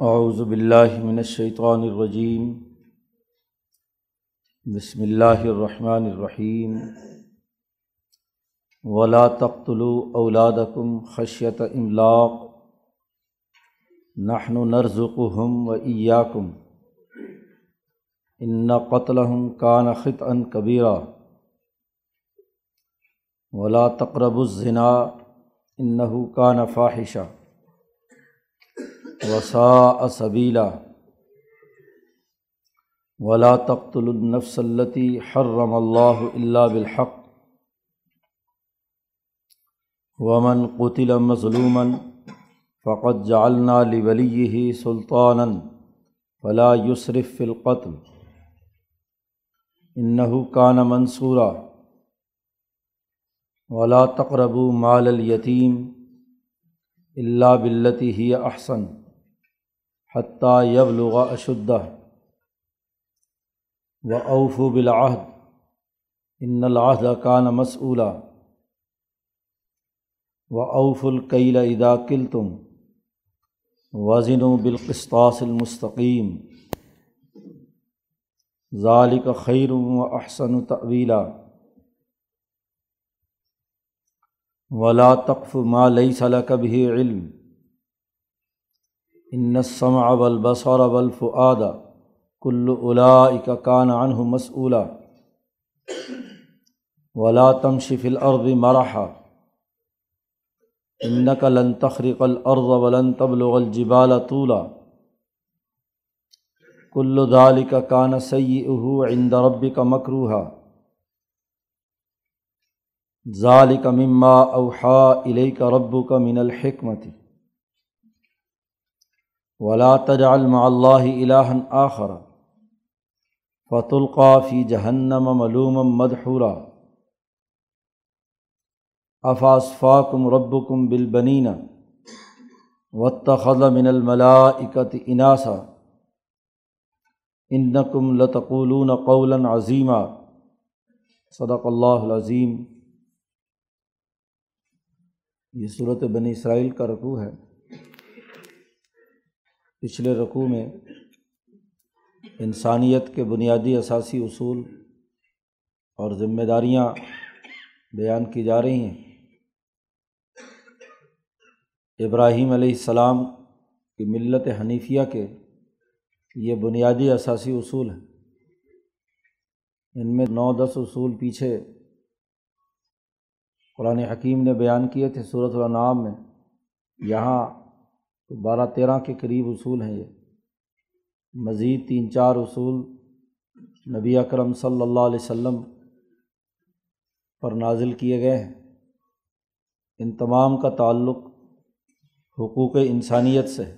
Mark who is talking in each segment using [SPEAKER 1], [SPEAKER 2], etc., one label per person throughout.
[SPEAKER 1] اعوذ باللہ من الشیطان الرجیم بسم اللہ الرحمن الرحیم ولا تقتلوا اولادکم خشیت املاق نحن نرزقهم و ایاکم ان قتلهم کان خطا کبیرہ ولا تقرب الزنا انه کان فاحشہ وسا صبیلا ولا تخت النفس التی حرم اللہ اللہ بالحق ومن قطل مظلومً فقط جعلنا لولیہ سلطانا فلا یسرف فی القتل انه حتیٰ یبلغ اشدہ۔ و اوف بالعہد، ان العہد کان مسعولہ و اوف القیل ادا کل تم وزن و بالقسطاس المستقیم ذالک خیر و احسن طویلا ولا تقف ما ليس لك به علم۔ ان السمع والبصر والفؤاد كل اولئك كان عنه مسؤولا. ولا تمشي في الارض مرحا. انك لن تخرق الارض ولن تبلغ الجبال طولا. كل ذلك كان سيئه عند ربك مكروها. ذالک مما اوحا الیک ربک من الحکمت ولا تجعل مع اللہ الہا آخر. فتلقى فی جہنم ملوما مدحورا. افاصفاکم ربکم بالبنین واتخذ من الملائکت اناسا انکم لتقولون قولا عظیما صدق اللہ العظیم یہ صورت بنی اسرائیل کا رقوع ہے۔ پچھلے رقوع میں انسانیت کے بنیادی اثاثی اصول اور ذمہ داریاں بیان کی جا رہی ہیں۔ ابراہیم علیہ السلام کی ملت حنیفیہ کے یہ بنیادی اثاثی اصول ہیں۔ ان میں نو دس اصول پیچھے قرآن حکیم نے بیان کیے تھے صورت النعام میں۔ یہاں تو بارہ تیرہ کے قریب اصول ہیں یہ۔ مزید تین چار اصول نبی اکرم صلی اللہ علیہ وسلم پر نازل کیے گئے ہیں۔ ان تمام کا تعلق حقوق انسانیت سے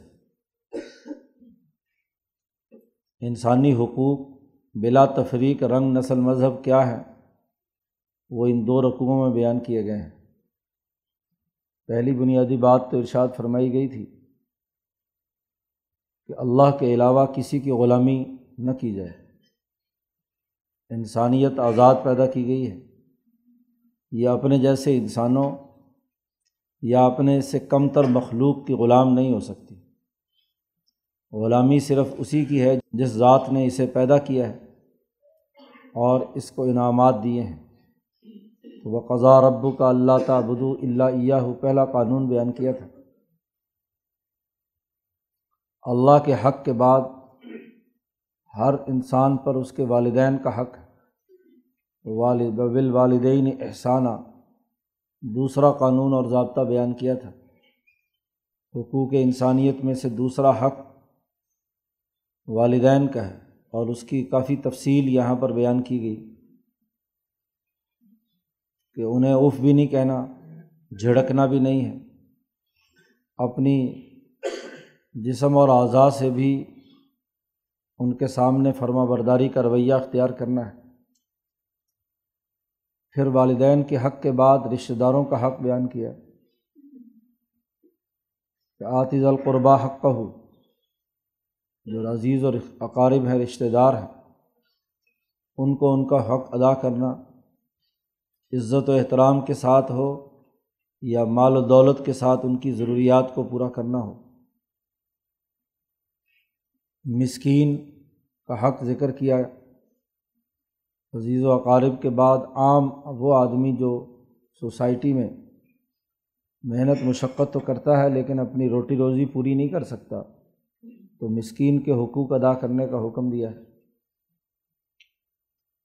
[SPEAKER 1] انسانی حقوق بلا تفریق رنگ نسل مذہب کیا ہے وہ ان دو رقوعوں میں بیان کیے گئے ہیں۔ پہلی بنیادی بات تو ارشاد فرمائی گئی تھی۔ کہ اللہ کے علاوہ کسی کی غلامی نہ کی جائے۔ انسانیت آزاد پیدا کی گئی ہے۔ یہ اپنے جیسے انسانوں یا اپنے سے کم تر مخلوق کی غلام نہیں ہو سکتی۔ غلامی صرف اسی کی ہے جس ذات نے اسے پیدا کیا ہے اور اس کو انعامات دیے ہیں۔ تو وہ قضا رب کا اللہ تعبدو اللہ پہلا قانون بیان کیا تھا۔ اللہ کے حق کے بعد ہر انسان پر اس کے والدین کا حق ہے۔ والد ببل والدین احسانہ دوسرا قانون اور ضابطہ بیان کیا تھا۔ حقوق انسانیت میں سے دوسرا حق والدین کا ہے اور اس کی کافی تفصیل یہاں پر بیان کی گئی۔ کہ انہیں اف بھی نہیں کہنا، جھڑکنا بھی نہیں ہے۔ اپنی جسم اور اعضاء سے بھی ان کے سامنے فرما برداری کا رویہ اختیار کرنا ہے۔ پھر والدین کے حق کے بعد رشتہ داروں کا حق بیان کیا۔ کہ آتیز القربہ حق کا ہو جو عزیز اور اقارب ہے رشتہ دار ہیں، ان کو ان کا حق ادا کرنا، عزت و احترام کے ساتھ ہو یا مال و دولت کے ساتھ ان کی ضروریات کو پورا کرنا ہو۔ مسکین کا حق ذکر کیا۔ عزیز و اقارب کے بعد عام وہ آدمی جو سوسائٹی میں محنت، مشقت تو کرتا ہے لیکن اپنی روٹی روزی پوری نہیں کر سکتا، تو مسکین کے حقوق ادا کرنے کا حکم دیا ہے۔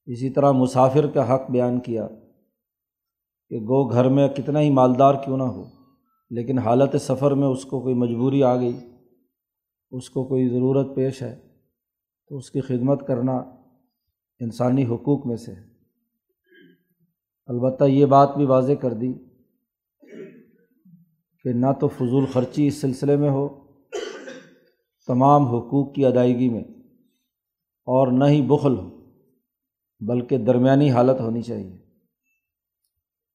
[SPEAKER 1] اسی طرح مسافر کا حق بیان کیا کہ گو گھر میں کتنا ہی مالدار کیوں نہ ہو، لیکن حالت سفر میں اس کو کوئی مجبوری آ گئی۔ اس کو کوئی ضرورت پیش ہے تو اس کی خدمت کرنا انسانی حقوق میں سے ہے۔ البتہ یہ بات بھی واضح کر دی کہ نہ تو فضول خرچی اس سلسلے میں ہو، تمام حقوق کی ادائیگی میں، اور نہ ہی بخل ہو، بلکہ درمیانی حالت ہونی چاہیے۔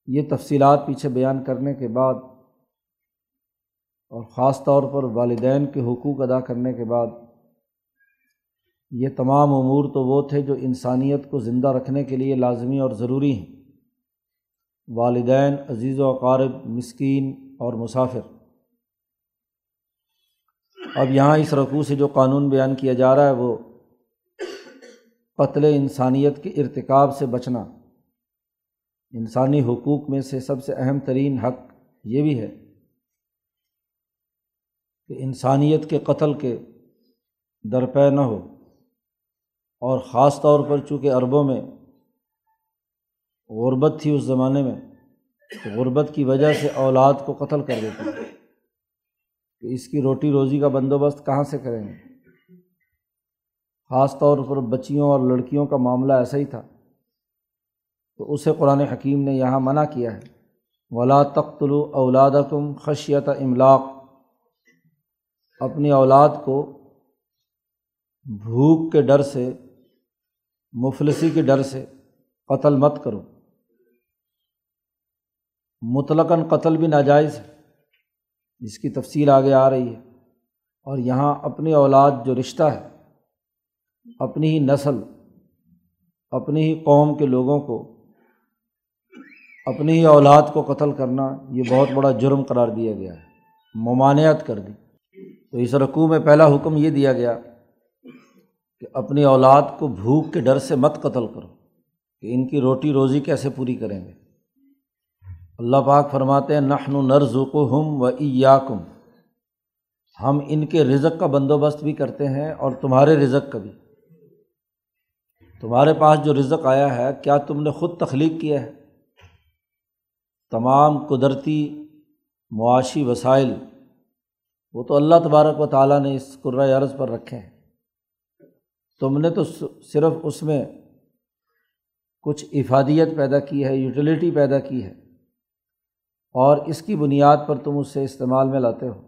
[SPEAKER 1] یہ تفصیلات پیچھے بیان کرنے کے بعد اور خاص طور پر والدین کے حقوق ادا کرنے کے بعد، یہ تمام امور تو وہ تھے جو انسانیت کو زندہ رکھنے کے لیے لازمی اور ضروری ہیں۔ والدین، عزیز و اقارب، مسکین اور مسافر۔ اب یہاں اس رقوع سے جو قانون بیان کیا جا رہا ہے، وہ قتل انسانیت کے ارتکاب سے بچنا۔ انسانی حقوق میں سے سب سے اہم ترین حق یہ بھی ہے کہ انسانیت کے قتل کے درپے نہ ہو۔ اور خاص طور پر چونکہ عربوں میں غربت تھی اس زمانے میں، تو غربت کی وجہ سے اولاد کو قتل کر دیتے تھے کہ اس کی روٹی روزی کا بندوبست کہاں سے کریں گے؟ خاص طور پر بچیوں اور لڑکیوں کا معاملہ ایسا ہی تھا۔ تو اسے قرآن حکیم نے یہاں منع کیا ہے۔ ولا تخت اولاد کم خشیت املاق اپنی اولاد کو بھوک کے ڈر سے، مفلسی کے ڈر سے قتل مت کرو۔ مطلقاً قتل بھی ناجائز ہے۔ جس کی تفصیل آگے آ رہی ہے۔ اور یہاں اپنی اولاد جو رشتہ ہے، اپنی ہی نسل، اپنی ہی قوم کے لوگوں کو، اپنی ہی اولاد کو قتل کرنا یہ بہت بڑا جرم قرار دیا گیا ہے۔ ممانعت کر دی۔ تو اس رقوع میں پہلا حکم یہ دیا گیا کہ اپنی اولاد کو بھوک کے ڈر سے مت قتل کرو، کہ ان کی روٹی روزی کیسے پوری کریں گے؟ اللہ پاک فرماتے ہیں نخن و ہم و ایاکم۔ ہم ان کے رزق کا بندوبست بھی کرتے ہیں اور تمہارے رزق کا بھی۔ تمہارے پاس جو رزق آیا ہے، کیا تم نے خود تخلیق کیا ہے؟ تمام قدرتی معاشی وسائل وہ تو اللہ تبارک و تعالیٰ نے اس قرۂۂ عرض پر رکھے ہیں۔ تم نے تو صرف اس میں کچھ افادیت پیدا کی ہے، یوٹیلیٹی پیدا کی ہے، اور اس کی بنیاد پر تم اس سے استعمال میں لاتے ہو۔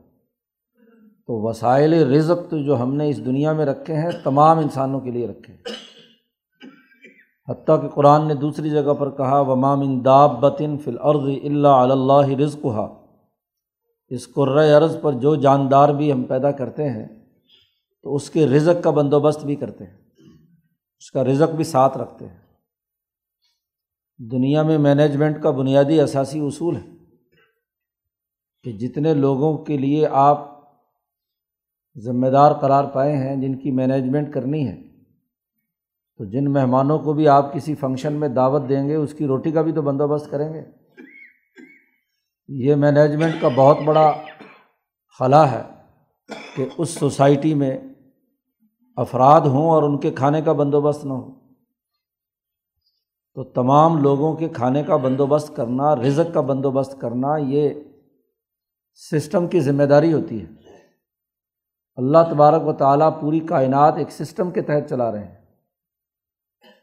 [SPEAKER 1] تو وسائل رزق تو جو ہم نے اس دنیا میں رکھے ہیں، تمام انسانوں کے لیے رکھے ہیں۔ حتیٰ کہ قرآن نے دوسری جگہ پر کہا ومام داب بطن فل عرض اللہ اللّہ رزق ہا اس قرۂۂ عرض پر جو جاندار بھی ہم پیدا کرتے ہیں، تو اس کے رزق کا بندوبست بھی کرتے ہیں۔ اس کا رزق بھی ساتھ رکھتے ہیں۔ دنیا میں مینجمنٹ کا بنیادی اثاثی اصول ہے کہ جتنے لوگوں کے لیے آپ ذمہ دار قرار پائے ہیں، جن کی مینجمنٹ کرنی ہے، تو جن مہمانوں کو بھی آپ کسی فنکشن میں دعوت دیں گے، اس کی روٹی کا بھی تو بندوبست کریں گے۔ یہ مینجمنٹ کا بہت بڑا خلا ہے کہ اس سوسائٹی میں افراد ہوں اور ان کے کھانے کا بندوبست نہ ہو۔ تو تمام لوگوں کے کھانے کا بندوبست کرنا، رزق کا بندوبست کرنا، یہ سسٹم کی ذمہ داری ہوتی ہے۔ اللہ تبارک و تعالیٰ پوری کائنات ایک سسٹم کے تحت چلا رہے ہیں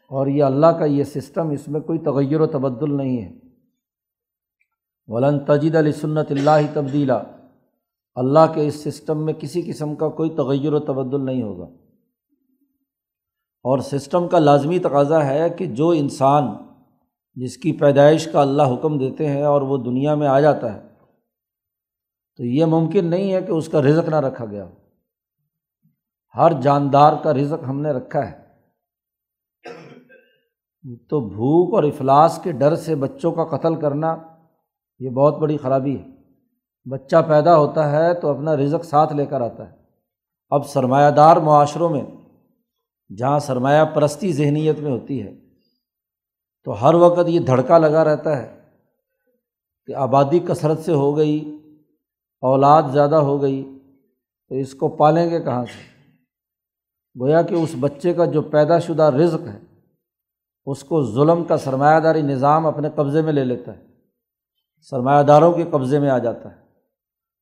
[SPEAKER 1] اور یہ اللہ کا یہ سسٹم، اس میں کوئی تغیر و تبدل نہیں ہے۔ ولن تجید علی سنت اللہ تبدیلا۔ اللہ کے اس سسٹم میں کسی قسم کا کوئی تغیر و تبدل نہیں ہوگا۔ اور سسٹم کا لازمی تقاضا ہے کہ جو انسان جس کی پیدائش کا اللہ حکم دیتے ہیں اور وہ دنیا میں آ جاتا ہے، تو یہ ممکن نہیں ہے کہ اس کا رزق نہ رکھا گیا ہو۔ ہر جاندار کا رزق ہم نے رکھا ہے۔ تو بھوک اور افلاس کے ڈر سے بچوں کا قتل کرنا یہ بہت بڑی خرابی ہے۔ بچہ پیدا ہوتا ہے تو اپنا رزق ساتھ لے کر آتا ہے۔ اب سرمایہ دار معاشروں میں، جہاں سرمایہ پرستی ذہنیت میں ہوتی ہے، تو ہر وقت یہ دھڑکا لگا رہتا ہے کہ آبادی کثرت سے ہو گئی، اولاد زیادہ ہو گئی، تو اس کو پالیں گے کہاں سے؟ گویا کہ اس بچے کا جو پیدا شدہ رزق ہے، اس کو ظلم کا سرمایہ داری نظام اپنے قبضے میں لے لیتا ہے۔ سرمایہ داروں کے قبضے میں آ جاتا ہے۔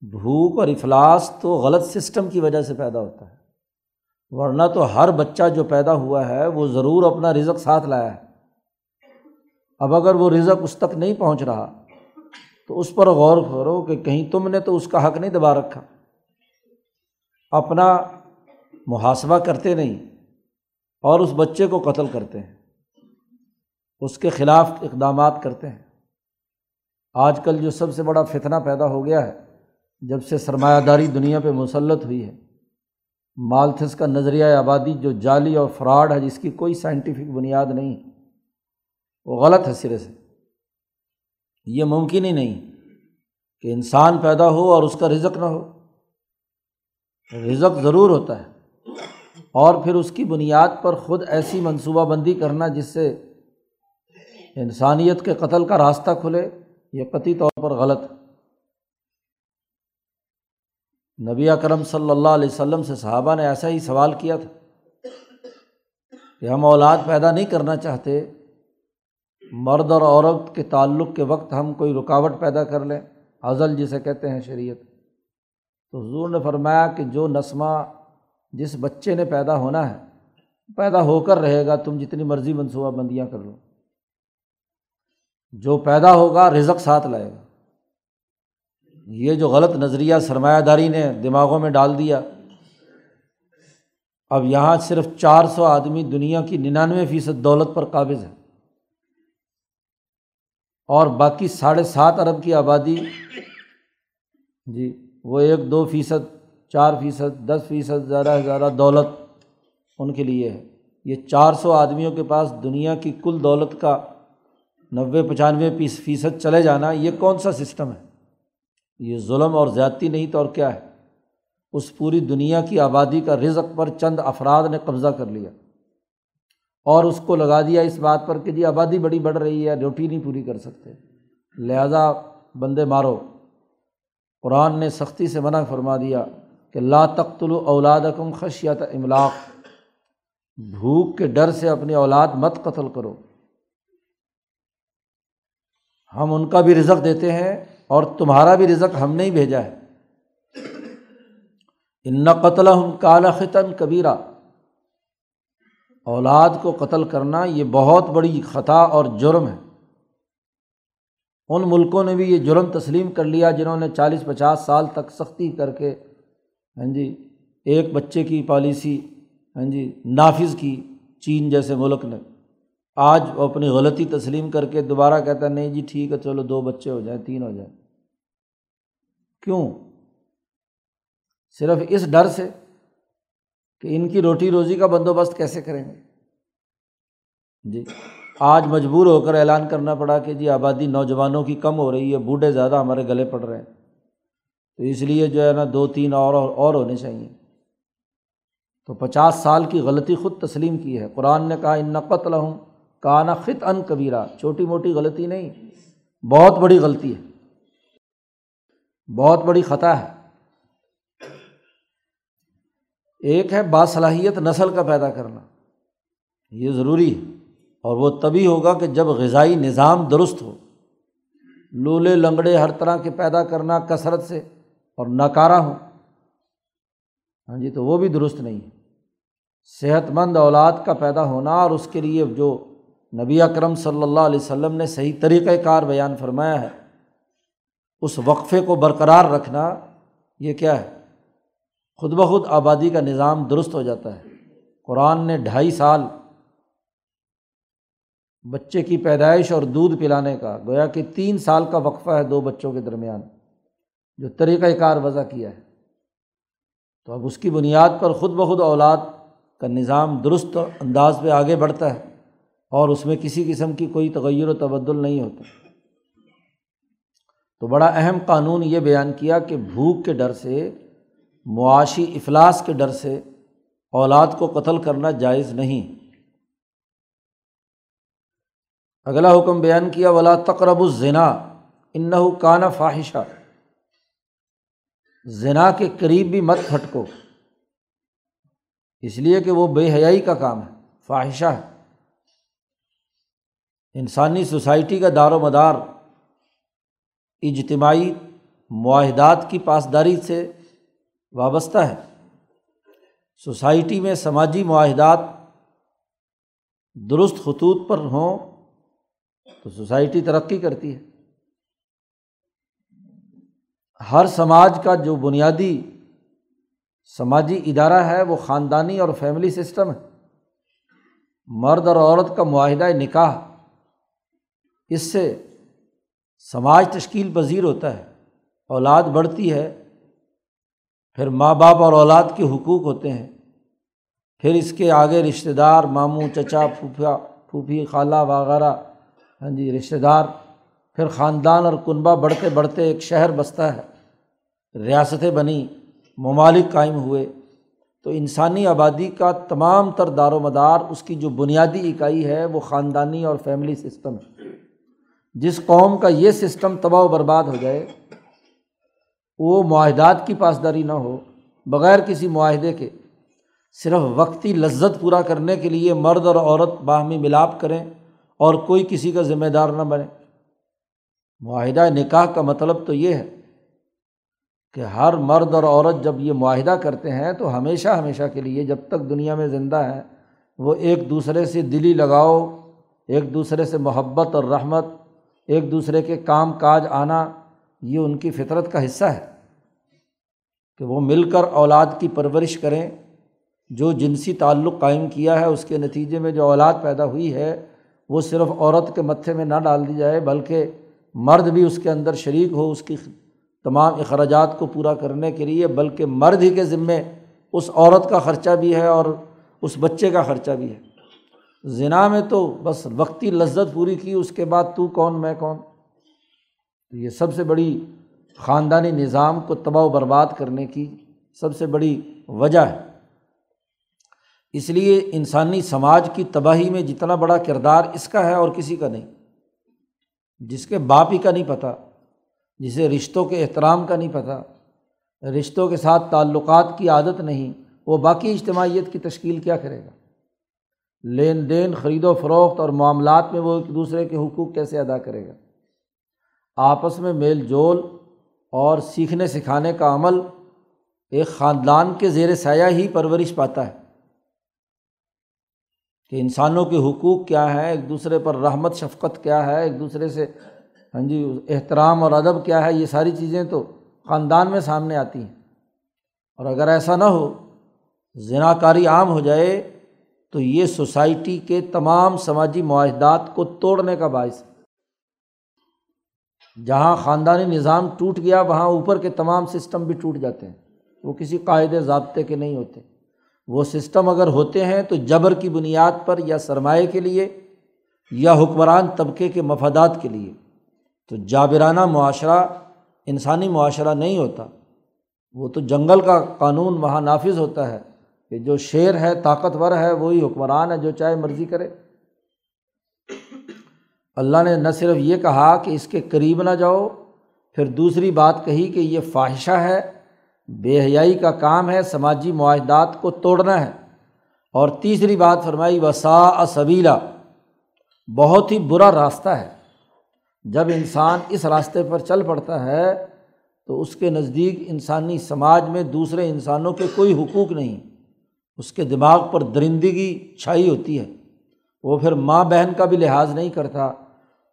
[SPEAKER 1] بھوک اور افلاس تو غلط سسٹم کی وجہ سے پیدا ہوتا ہے۔ ورنہ تو ہر بچہ جو پیدا ہوا ہے، وہ ضرور اپنا رزق ساتھ لایا ہے۔ اب اگر وہ رزق اس تک نہیں پہنچ رہا، تو اس پر غور کرو کہ کہیں تم نے تو اس کا حق نہیں دبا رکھا۔ اپنا محاسبہ کرتے نہیں، اور اس بچے کو قتل کرتے ہیں۔ اس کے خلاف اقدامات کرتے ہیں۔ آج کل جو سب سے بڑا فتنہ پیدا ہو گیا ہے، جب سے سرمایہ داری دنیا پہ مسلط ہوئی ہے مالتھس کا نظریہ آبادی، جو جعلی اور فراڈ ہے، جس کی کوئی سائنٹیفک بنیاد نہیں، وہ غلط ہے سرے سے۔ یہ ممکن ہی نہیں کہ انسان پیدا ہو اور اس کا رزق نہ ہو۔ رزق ضرور ہوتا ہے، اور پھر اس کی بنیاد پر خود ایسی منصوبہ بندی کرنا جس سے انسانیت کے قتل کا راستہ کھلے۔ یہ قطعی طور پر غلط ہے۔ نبی اکرم صلی اللہ علیہ وسلم سے صحابہ نے ایسا ہی سوال کیا تھا کہ ہم اولاد پیدا نہیں کرنا چاہتے، مرد اور عورت کے تعلق کے وقت ہم کوئی رکاوٹ پیدا کر لیں ازل جسے کہتے ہیں شریعت۔ تو حضور نے فرمایا کہ جو نسمہ جس بچے نے پیدا ہونا ہے، پیدا ہو کر رہے گا، تم جتنی مرضی منصوبہ بندیاں کر لو۔ جو پیدا ہوگا رزق ساتھ لائے گا۔ یہ جو غلط نظریہ سرمایہ داری نے دماغوں میں ڈال دیا۔ اب یہاں صرف چار سو آدمی دنیا کی ننانوے فیصد دولت پر قابض ہے اور باقی ساڑھے سات ارب کی آبادی۔ جی وہ ایک، دو فیصد، چار فیصد، دس فیصد، زیادہ سے زیادہ دولت ان کے لیے ہے۔ یہ چار سو آدمیوں کے پاس دنیا کی کل دولت کا نوے پچانوے فیصد چلے جانا، یہ کون سا سسٹم ہے؟ یہ ظلم اور زیادتی نہیں تو اور کیا ہے؟ اس پوری دنیا کی آبادی کا رزق پر چند افراد نے قبضہ کر لیا۔ اور اس کو لگا دیا اس بات پر کہ جی آبادی بڑی بڑھ رہی ہے روٹی نہیں پوری کر سکتے۔ لہٰذا بندے مارو۔ قرآن نے سختی سے منع فرما دیا کہ لا تخت اولاد کم خشیت املاق۔ بھوک کے ڈر سے اپنی اولاد مت قتل کرو۔ ہم ان کا بھی رزق دیتے ہیں اور تمہارا بھی رزق ہم نے ہی بھیجا ہے۔ ان قتل ہم کالا خطن کبیرہ۔ اولاد کو قتل کرنا یہ بہت بڑی خطا اور جرم ہے۔ ان ملکوں نے بھی یہ جرم تسلیم کر لیا جنہوں نے چالیس پچاس سال تک سختی کر کے ہاں جی ایک بچے کی پالیسی ہاں جی نافذ کی چین جیسے ملک نے۔ آج وہ اپنی غلطی تسلیم کر کے دوبارہ کہتا ہے، نہیں جی ٹھیک ہے، چلو دو بچے ہو جائیں، تین ہو جائیں۔ کیوں؟ صرف اس ڈر سے کہ ان کی روٹی روزی کا بندوبست کیسے کریں گے؟ جی آج مجبور ہو کر اعلان کرنا پڑا کہ جی آبادی نوجوانوں کی کم ہو رہی ہے، بوڑھے زیادہ ہمارے گلے پڑ رہے ہیں۔ تو اس لیے جو ہے نا، دو تین اور اور ہونے چاہئیں تو پچاس سال کی غلطی خود تسلیم کی ہے۔ قرآن نے کہا، ان نقت لہوں کانا خط ان کبیرہ، چھوٹی موٹی غلطی نہیں، بہت بڑی غلطی ہے۔ بہت بڑی خطا ہے۔ ایک ہے باصلاحیت نسل کا پیدا کرنا۔ یہ ضروری ہے۔ اور وہ تبھی ہوگا کہ جب غذائی نظام درست ہو۔ لولے لنگڑے ہر طرح کے پیدا کرنا کثرت سے اور ناکارہ ہوں۔ ہاں جی تو وہ بھی درست نہیں ہے۔ صحت مند اولاد کا پیدا ہونا اور اس کے لیے جو نبی اکرم صلی اللہ علیہ وسلم نے صحیح طریقۂ کار بیان فرمایا ہے۔ اس وقفے کو برقرار رکھنا یہ کیا ہے؟ خود بخود آبادی کا نظام درست ہو جاتا ہے۔ قرآن نے ڈھائی سال بچے کی پیدائش اور دودھ پلانے کا، گویا کہ تین سال کا وقفہ ہے دو بچوں کے درمیان، جو طریقۂ کار وضع کیا ہے۔ تو اب اس کی بنیاد پر خود بخود اولاد کا نظام درست انداز پہ آگے بڑھتا ہے۔ اور اس میں کسی قسم کی کوئی تغیر و تبدل نہیں ہوتا۔ تو بڑا اہم قانون یہ بیان کیا کہ بھوک کے ڈر سے، معاشی افلاس کے ڈر سے اولاد کو قتل کرنا جائز نہیں۔ اگلا حکم بیان کیا، ولا تقرب الزنا ان کانا فاحشہ زنا کے قریب بھی مت پھٹکو۔ اس لیے کہ وہ بے حیائی کا کام ہے فواہشہ ہے۔ انسانی سوسائٹی کا دار و مدار اجتماعی معاہدات کی پاسداری سے وابستہ ہے۔ سوسائٹی میں سماجی معاہدات درست خطوط پر ہوں تو سوسائٹی ترقی کرتی ہے۔ ہر سماج کا جو بنیادی سماجی ادارہ ہے وہ خاندانی اور فیملی سسٹم ہے۔ مرد اور عورت کا معاہدہ نکاح اس سے سماج تشکیل پذیر ہوتا ہے، اولاد بڑھتی ہے، پھر ماں باپ اور اولاد کے حقوق ہوتے ہیں۔ پھر اس کے آگے رشتہ دار، ماموں، چچا، پھوپھا، پھوپھی، خالہ، وغیرہ ہاں جی رشتہ دار۔ پھر خاندان اور کنبہ بڑھتے بڑھتے ایک شہر بستا ہے۔ ریاستیں بنی ممالک قائم ہوئے۔ تو انسانی آبادی کا تمام تر دار و مدار، اس کی جو بنیادی اکائی ہے، وہ خاندانی اور فیملی سسٹم ہے۔ جس قوم کا یہ سسٹم تباہ و برباد ہو جائے، وہ معاہدات کی پاسداری نہ ہو، بغیر کسی معاہدے کے صرف وقتی لذت پورا کرنے کے لیے مرد اور عورت باہمی ملاپ کریں اور کوئی کسی کا ذمہ دار نہ بنے۔ معاہدہ نکاح کا مطلب تو یہ ہے کہ ہر مرد اور عورت جب یہ معاہدہ کرتے ہیں تو ہمیشہ ہمیشہ کے لیے جب تک دنیا میں زندہ ہیں، وہ ایک دوسرے سے دلی لگاؤ، ایک دوسرے سے محبت اور رحمت ایک دوسرے کے کام کاج آنا یہ ان کی فطرت کا حصہ ہے کہ وہ مل کر اولاد کی پرورش کریں۔ جو جنسی تعلق قائم کیا ہے، اس کے نتیجے میں جو اولاد پیدا ہوئی ہے، وہ صرف عورت کے متھے میں نہ ڈال دی جائے، بلکہ مرد بھی اس کے اندر شریک ہو، اس کی تمام اخراجات کو پورا کرنے کے لیے، بلکہ مرد ہی کے ذمے اس عورت کا خرچہ بھی ہے اور اس بچے کا خرچہ بھی ہے۔ ذنا میں تو بس وقتی لذت پوری کی، اس کے بعد تو کون، میں کون؟ یہ سب سے بڑی خاندانی نظام کو تباہ و برباد کرنے کی سب سے بڑی وجہ ہے۔ اس لیے انسانی سماج کی تباہی میں جتنا بڑا کردار اس کا ہے اور کسی کا نہیں، جس کے باپ ہی کا نہیں پتہ جسے رشتوں کے احترام کا نہیں پتہ رشتوں کے ساتھ تعلقات کی عادت نہیں، وہ باقی اجتماعیت کی تشکیل کیا کرے گا؟ لین دین، خرید و فروخت اور معاملات میں وہ ایک دوسرے کے حقوق کیسے ادا کرے گا؟ آپس میں میل جول اور سیکھنے سکھانے کا عمل ایک خاندان کے زیر سایہ ہی پرورش پاتا ہے۔ کہ انسانوں کے حقوق کیا ہے ایک دوسرے پر رحمت، شفقت کیا ہے؟ ایک دوسرے سے ہاں جی احترام اور ادب کیا ہے؟ یہ ساری چیزیں تو خاندان میں سامنے آتی ہیں۔ اور اگر ایسا نہ ہو ذنا کاری عام ہو جائے تو یہ سوسائٹی کے تمام سماجی معاہدات کو توڑنے کا باعث ہے۔ جہاں خاندانی نظام ٹوٹ گیا، وہاں اوپر کے تمام سسٹم بھی ٹوٹ جاتے ہیں۔ وہ کسی قاعدے ضابطے کے نہیں ہوتے۔ وہ سسٹم اگر ہوتے ہیں تو جبر کی بنیاد پر یا سرمایہ کے لیے یا حکمران طبقے کے مفادات کے لیے۔ تو جابرانہ معاشرہ، انسانی معاشرہ نہیں ہوتا۔ وہ تو جنگل کا قانون وہاں نافذ ہوتا ہے۔ کہ جو شیر ہے، طاقتور ہے، وہی حکمران ہے، جو چاہے مرضی کرے۔ اللہ نے نہ صرف یہ کہا کہ اس کے قریب نہ جاؤ، پھر دوسری بات کہی کہ یہ فواہشہ ہے، بے حیائی کا کام ہے، سماجی معاہدات کو توڑنا ہے۔ اور تیسری بات فرمائی وسا سبیلا، بہت ہی برا راستہ ہے۔ جب انسان اس راستے پر چل پڑتا ہے، تو اس کے نزدیک انسانی سماج میں دوسرے انسانوں کے کوئی حقوق نہیں۔ اس کے دماغ پر درندگی چھائی ہوتی ہے۔ وہ پھر ماں بہن کا بھی لحاظ نہیں کرتا۔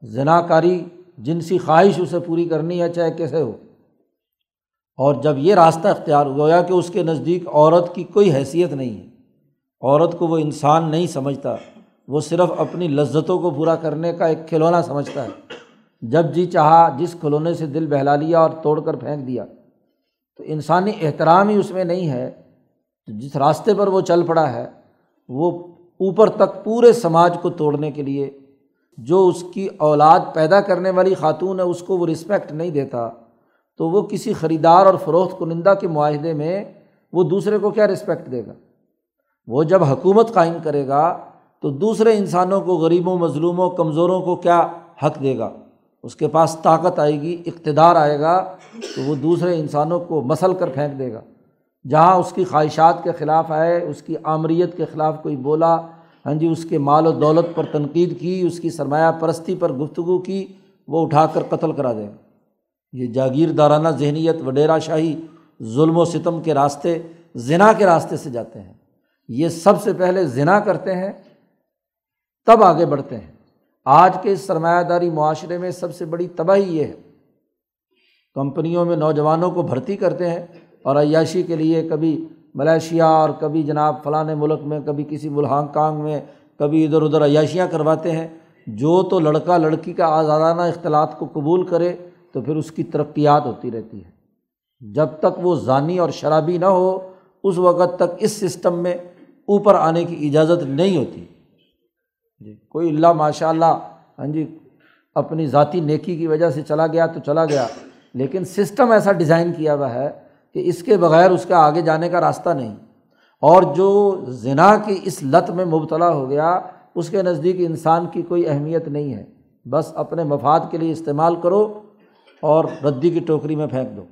[SPEAKER 1] ذنا کاری جنسی خواہش اسے پوری کرنی ہے چاہے کیسے ہو۔ اور جب یہ راستہ اختیار ہوا کہ اس کے نزدیک عورت کی کوئی حیثیت نہیں ہے۔ عورت کو وہ انسان نہیں سمجھتا۔ وہ صرف اپنی لذتوں کو پورا کرنے کا ایک کھلونا سمجھتا ہے۔ جب جی چاہا، جس کھلونے سے دل بہلا لیا اور توڑ کر پھینک دیا، تو انسانی احترام ہی اس میں نہیں ہے۔ تو جس راستے پر وہ چل پڑا ہے، وہ اوپر تک پورے سماج کو توڑنے کے لیے، جو اس کی اولاد پیدا کرنے والی خاتون ہے، اس کو وہ رسپیکٹ نہیں دیتا، تو وہ کسی خریدار اور فروخت کنندہ کے معاہدے میں وہ دوسرے کو کیا رسپیکٹ دے گا؟ وہ جب حکومت قائم کرے گا، تو دوسرے انسانوں کو، غریبوں، مظلوموں، کمزوروں کو کیا حق دے گا؟ اس کے پاس طاقت آئے گی، اقتدار آئے گا، تو وہ دوسرے انسانوں کو مسل کر پھینک دے گا۔ جہاں اس کی خواہشات کے خلاف آئے، اس کی آمریت کے خلاف کوئی بولا ہاں جی اس کے مال و دولت پر تنقید کی، اس کی سرمایہ پرستی پر گفتگو کی، وہ اٹھا کر قتل کرا دے گا یہ جاگیردارانہ ذہنیت، وڈیرا شاہی ظلم و ستم کے راستے ذنا کے راستے سے جاتے ہیں۔ یہ سب سے پہلے ذنا کرتے ہیں، تب آگے بڑھتے ہیں۔ آج کے اس سرمایہ داری معاشرے میں سب سے بڑی تباہی یہ ہے۔ کمپنیوں میں نوجوانوں کو بھرتی کرتے ہیں اور عیاشی کے لیے کبھی ملیشیا اور کبھی جناب فلاں ملک میں، کبھی کسی ملحانگ کانگ میں، کبھی ادھر ادھر عیاشیاں کرواتے ہیں۔ جو تو لڑکا لڑکی کا آزادانہ اختلاط کو قبول کرے تو پھر اس کی ترقیات ہوتی رہتی ہے۔ جب تک وہ ضانی اور شرابی نہ ہو، اس وقت تک اس سسٹم میں اوپر آنے کی اجازت نہیں ہوتی۔ جی کوئی اللہ ماشاء اللہ ہاں جی اپنی ذاتی نیکی کی وجہ سے چلا گیا تو چلا گیا، لیکن سسٹم ایسا ڈیزائن کیا ہوا ہے کہ اس کے بغیر اس کا آگے جانے کا راستہ نہیں۔ اور جو ذنا کی اس لت میں مبتلا ہو گیا، اس کے نزدیک انسان کی کوئی اہمیت نہیں ہے۔ بس اپنے مفاد کے لیے استعمال کرو اور ردی کی ٹوکری میں پھینک دو۔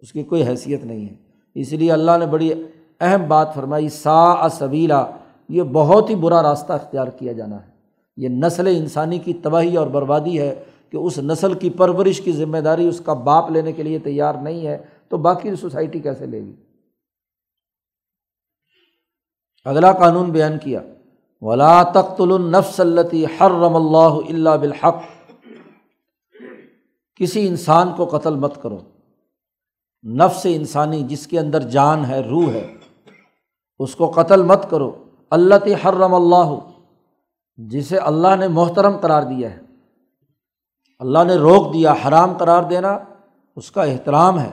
[SPEAKER 1] اس کی کوئی حیثیت نہیں ہے۔ اس لیے اللہ نے بڑی اہم بات فرمائی سا سبیلا، یہ بہت ہی برا راستہ اختیار کیا جانا ہے۔ یہ نسل انسانی کی تباہی اور بربادی ہے کہ اس نسل کی پرورش کی ذمہ داری اس کا باپ لینے کے لیے تیار نہیں ہے۔ تو باقی سوسائٹی کیسے لے گی؟ اگلا قانون بیان کیا۔ ولا تخت النفس التی حرم اللہ اللہ بالحق۔ کسی انسان کو قتل مت کرو۔ نفس انسانی جس کے اندر جان ہے، روح ہے، اس کو قتل مت کرو۔ اللہ حرم اللہ جسے اللہ نے محترم قرار دیا ہے۔ اللہ نے روک دیا، حرام قرار دینا، اس کا احترام ہے۔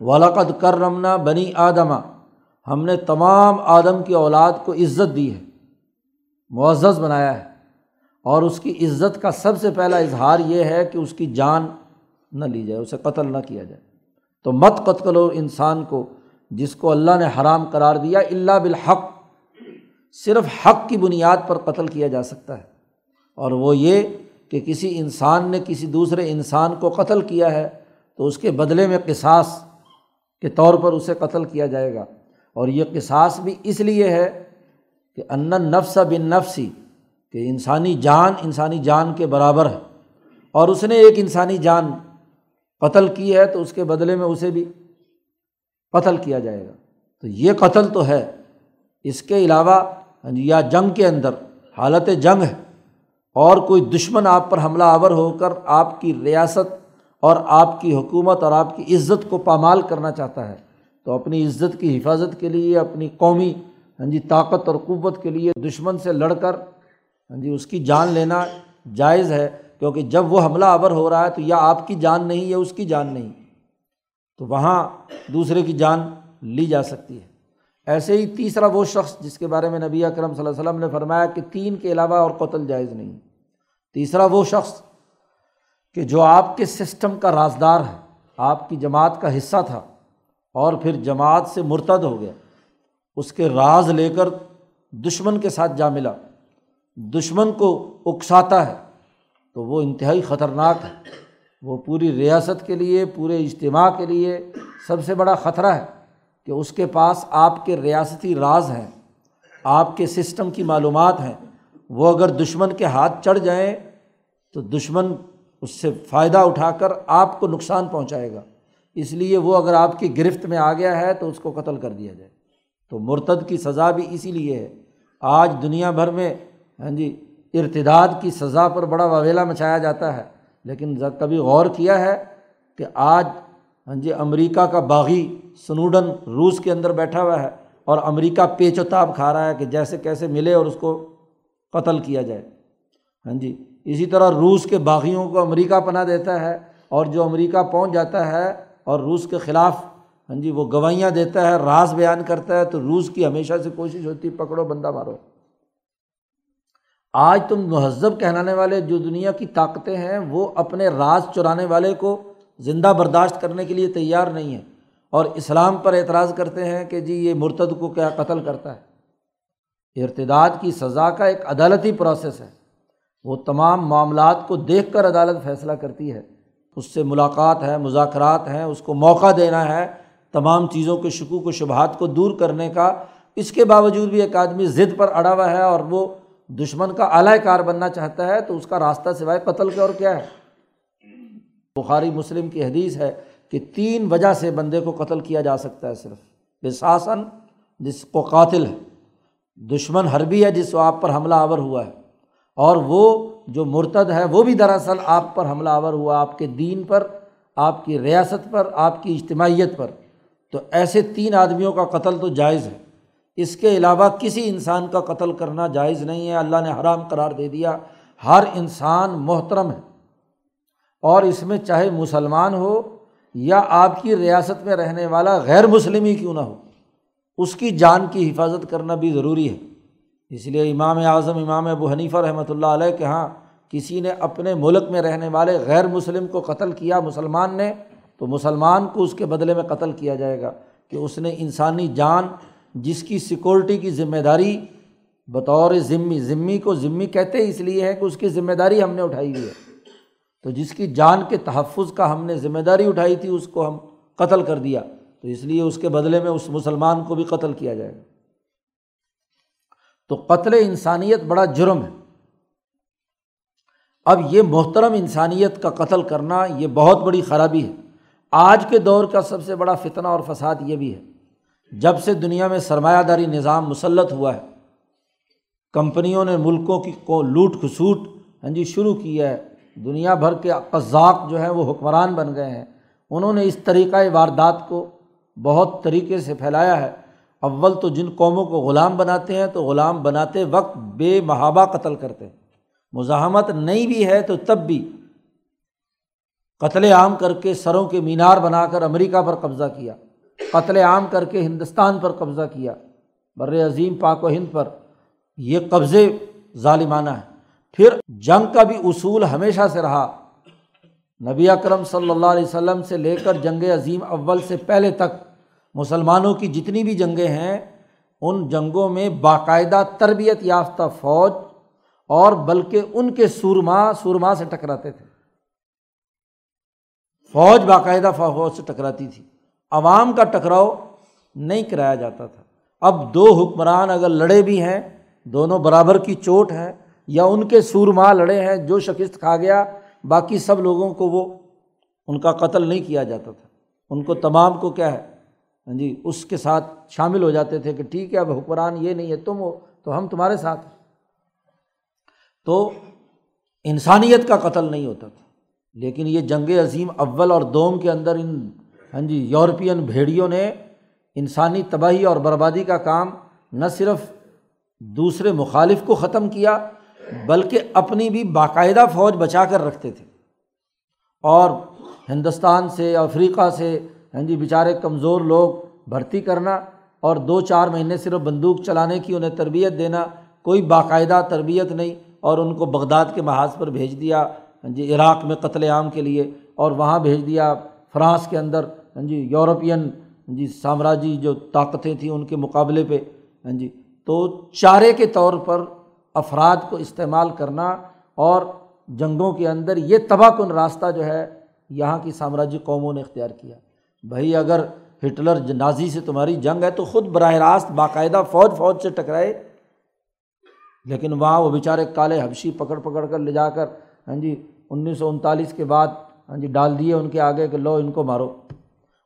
[SPEAKER 1] ولاقد کر رمنا بنی آدمہ ہم نے تمام آدم کی اولاد کو عزت دی ہے، معزز بنایا ہے۔ اور اس کی عزت کا سب سے پہلا اظہار یہ ہے کہ اس کی جان نہ لی جائے، اسے قتل نہ کیا جائے۔ تو مت قتل و انسان کو جس کو اللہ نے حرام قرار دیا اللہ بالحق۔ صرف حق کی بنیاد پر قتل کیا جا سکتا ہے۔ اور وہ یہ کہ کسی انسان نے کسی دوسرے انسان کو قتل کیا ہے تو اس کے بدلے میں قصاص کے طور پر اسے قتل کیا جائے گا۔ اور یہ قصاص بھی اس لیے ہے کہ ان نفس بن نفسی کہ انسانی جان انسانی جان کے برابر ہے۔ اور اس نے ایک انسانی جان قتل کی ہے تو اس کے بدلے میں اسے بھی قتل کیا جائے گا۔ تو یہ قتل تو ہے۔ اس کے علاوہ ہاں جی، یا جنگ کے اندر حالت جنگ ہے۔ اور کوئی دشمن آپ پر حملہ آور ہو کر آپ کی ریاست اور آپ کی حکومت اور آپ کی عزت کو پامال کرنا چاہتا ہے، تو اپنی عزت کی حفاظت کے لیے، اپنی قومی ہاں جی طاقت اور قوت کے لیے دشمن سے لڑ کر ہاں جی اس کی جان لینا جائز ہے، کیونکہ جب وہ حملہ آور ہو رہا ہے تو یا آپ کی جان نہیں یا اس کی جان نہیں۔ تو وہاں دوسرے کی جان لی جا سکتی ہے۔ ایسے ہی تیسرا وہ شخص جس کے بارے میں نبی اکرم صلی اللہ علیہ وسلم نے فرمایا کہ تین کے علاوہ اور قتل جائز نہیں۔ تیسرا وہ شخص کہ جو آپ کے سسٹم کا رازدار ہے، آپ کی جماعت کا حصہ تھا اور پھر جماعت سے مرتد ہو گیا، اس کے راز لے کر دشمن کے ساتھ جا ملا۔ دشمن کو اکساتا ہے، تو وہ انتہائی خطرناک ہے۔ وہ پوری ریاست کے لیے، پورے اجتماع کے لیے سب سے بڑا خطرہ ہے کہ اس کے پاس آپ کے ریاستی راز ہیں، آپ کے سسٹم کی معلومات ہیں۔ وہ اگر دشمن کے ہاتھ چڑھ جائیں تو دشمن اس سے فائدہ اٹھا کر آپ کو نقصان پہنچائے گا۔ اس لیے وہ اگر آپ کی گرفت میں آ گیا ہے تو اس کو قتل کر دیا جائے۔ تو مرتد کی سزا بھی اسی لیے ہے۔ آج دنیا بھر میں ہاں جی ارتداد کی سزا پر بڑا واویلا مچایا جاتا ہے۔ لیکن کبھی غور کیا ہے کہ آج ہاں جی امریکہ کا باغی سنوڈن روس کے اندر بیٹھا ہوا ہے اور امریکہ پیچ و تاب کھا رہا ہے کہ جیسے کیسے ملے اور اس کو قتل کیا جائے۔ ہاں جی اسی طرح روس کے باغیوں کو امریکہ پناہ دیتا ہے اور جو امریکہ پہنچ جاتا ہے اور روس کے خلاف ہاں جی وہ گوائیاں دیتا ہے، راز بیان کرتا ہے، تو روس کی ہمیشہ سے کوشش ہوتی ہے، پکڑو بندہ مارو۔ آج تم مہذب کہلانے والے جو دنیا کی طاقتیں ہیں، وہ اپنے راز چرانے والے کو زندہ برداشت کرنے کے لیے تیار نہیں ہے اور اسلام پر اعتراض کرتے ہیں کہ جی یہ مرتد کو کیا قتل کرتا ہے۔ ارتداد کی سزا کا ایک عدالتی پروسیس ہے۔ وہ تمام معاملات کو دیکھ کر عدالت فیصلہ کرتی ہے۔ اس سے ملاقات ہے، مذاکرات ہیں، اس کو موقع دینا ہے تمام چیزوں کے شکوک و شبہات کو دور کرنے کا۔ اس کے باوجود بھی ایک آدمی ضد پر اڑا ہوا ہے اور وہ دشمن کا اعلی کار بننا چاہتا ہے، تو اس کا راستہ سوائے قتل کے اور کیا ہے؟ بخاری مسلم کی حدیث ہے کہ تین وجہ سے بندے کو قتل کیا جا سکتا ہے صرف۔ بساسن جس کو قاتل ہے، دشمن حربی ہے جس کو آپ پر حملہ آور ہوا ہے۔ اور وہ جو مرتد ہے، وہ بھی دراصل آپ پر حملہ آور ہوا آپ کے دین پر، آپ کی ریاست پر، آپ کی اجتماعیت پر۔ تو ایسے تین آدمیوں کا قتل تو جائز ہے۔ اس کے علاوہ کسی انسان کا قتل کرنا جائز نہیں ہے۔ اللہ نے حرام قرار دے دیا۔ ہر انسان محترم ہے۔ اور اس میں چاہے مسلمان ہو یا آپ کی ریاست میں رہنے والا غیر مسلم ہی کیوں نہ ہو، اس کی جان کی حفاظت کرنا بھی ضروری ہے۔ اس لیے امام اعظم، امام ابو حنیفہ رحمۃ اللہ علیہ کے یہاں کسی نے اپنے ملک میں رہنے والے غیر مسلم کو قتل کیا، مسلمان نے، تو مسلمان کو اس کے بدلے میں قتل کیا جائے گا کہ اس نے انسانی جان، جس کی سیکورٹی کی ذمہ داری، بطور ذمی ذمی کو ذمی کہتے اس لیے ہے کہ اس کی ذمہ داری ہم نے اٹھائی ہوئی ہے۔ تو جس کی جان کے تحفظ کا ہم نے ذمہ داری اٹھائی تھی، اس کو ہم قتل کر دیا۔ تو اس لیے اس کے بدلے میں اس مسلمان کو بھی قتل کیا جائے گا۔ تو قتل انسانیت بڑا جرم ہے۔ اب یہ محترم انسانیت کا قتل کرنا یہ بہت بڑی خرابی ہے۔ آج کے دور کا سب سے بڑا فتنہ اور فساد یہ بھی ہے۔ جب سے دنیا میں سرمایہ داری نظام مسلط ہوا ہے، کمپنیوں نے ملکوں کی کو لوٹ کھسوٹ ہاں جی شروع کی ہے۔ دنیا بھر کے قزاق جو ہیں وہ حکمران بن گئے ہیں۔ انہوں نے اس طریقۂ واردات کو بہت طریقے سے پھیلایا ہے۔ اول تو جن قوموں کو غلام بناتے ہیں تو غلام بناتے وقت بے محابہ قتل کرتے ہیں۔ مزاحمت نہیں بھی ہے تو تب بھی قتل عام کر کے سروں کے مینار بنا کر امریکہ پر قبضہ کیا، قتل عام کر کے ہندوستان پر قبضہ کیا۔ بر عظیم پاک و ہند پر یہ قبضے ظالمانہ ہے پھر جنگ کا بھی اصول ہمیشہ سے رہا۔ نبی اکرم صلی اللہ علیہ وسلم سے لے کر جنگ عظیم اول سے پہلے تک مسلمانوں کی جتنی بھی جنگیں ہیں، ان جنگوں میں باقاعدہ تربیت یافتہ فوج اور بلکہ ان کے سورما سورما سے ٹکراتے تھے۔ فوج باقاعدہ فوج سے ٹکراتی تھی۔ عوام کا ٹکراؤ نہیں کرایا جاتا تھا۔ اب دو حکمران اگر لڑے بھی ہیں، دونوں برابر کی چوٹ ہے، یا ان کے سورما لڑے ہیں، جو شکست کھا گیا، باقی سب لوگوں کو وہ، ان کا قتل نہیں کیا جاتا تھا۔ ان کو تمام کو کیا ہے؟ ہاں جی اس کے ساتھ شامل ہو جاتے تھے کہ ٹھیک ہے، اب حکمران یہ نہیں ہے، تم ہو، تو ہم تمہارے ساتھ تو انسانیت کا قتل نہیں ہوتا تھا۔ لیکن یہ جنگ عظیم اول اور دوم کے اندر ان ہاں جی یورپین بھیڑیوں نے انسانی تباہی اور بربادی کا کام نہ صرف دوسرے مخالف کو ختم کیا، بلکہ اپنی بھی باقاعدہ فوج بچا کر رکھتے تھے۔ اور ہندوستان سے، افریقہ سے ہاں جی بیچارے کمزور لوگ بھرتی کرنا اور دو چار مہینے صرف بندوق چلانے کی انہیں تربیت دینا، کوئی باقاعدہ تربیت نہیں اور ان کو بغداد کے محاذ پر بھیج دیا ہاں جی عراق میں قتل عام کے لیے اور وہاں بھیج دیا، فرانس کے اندر ہاں جی یورپین ہاں جی سامراجی جو طاقتیں تھیں ان کے مقابلے پہ ہاں جی تو چارے کے طور پر افراد کو استعمال کرنا اور جنگوں کے اندر یہ تباہ کن راستہ جو ہے، یہاں کی سامراجی قوموں نے اختیار کیا۔ بھائی اگر ہٹلر نازی سے تمہاری جنگ ہے تو خود براہ راست باقاعدہ فوج فوج سے ٹکرائے۔ لیکن وہاں وہ بیچارے کالے حبشی پکڑ پکڑ کر لے جا کر ہاں جی انیس سو انتالیس کے بعد ہاں جی ڈال دیے ان کے آگے کہ لو ان کو مارو۔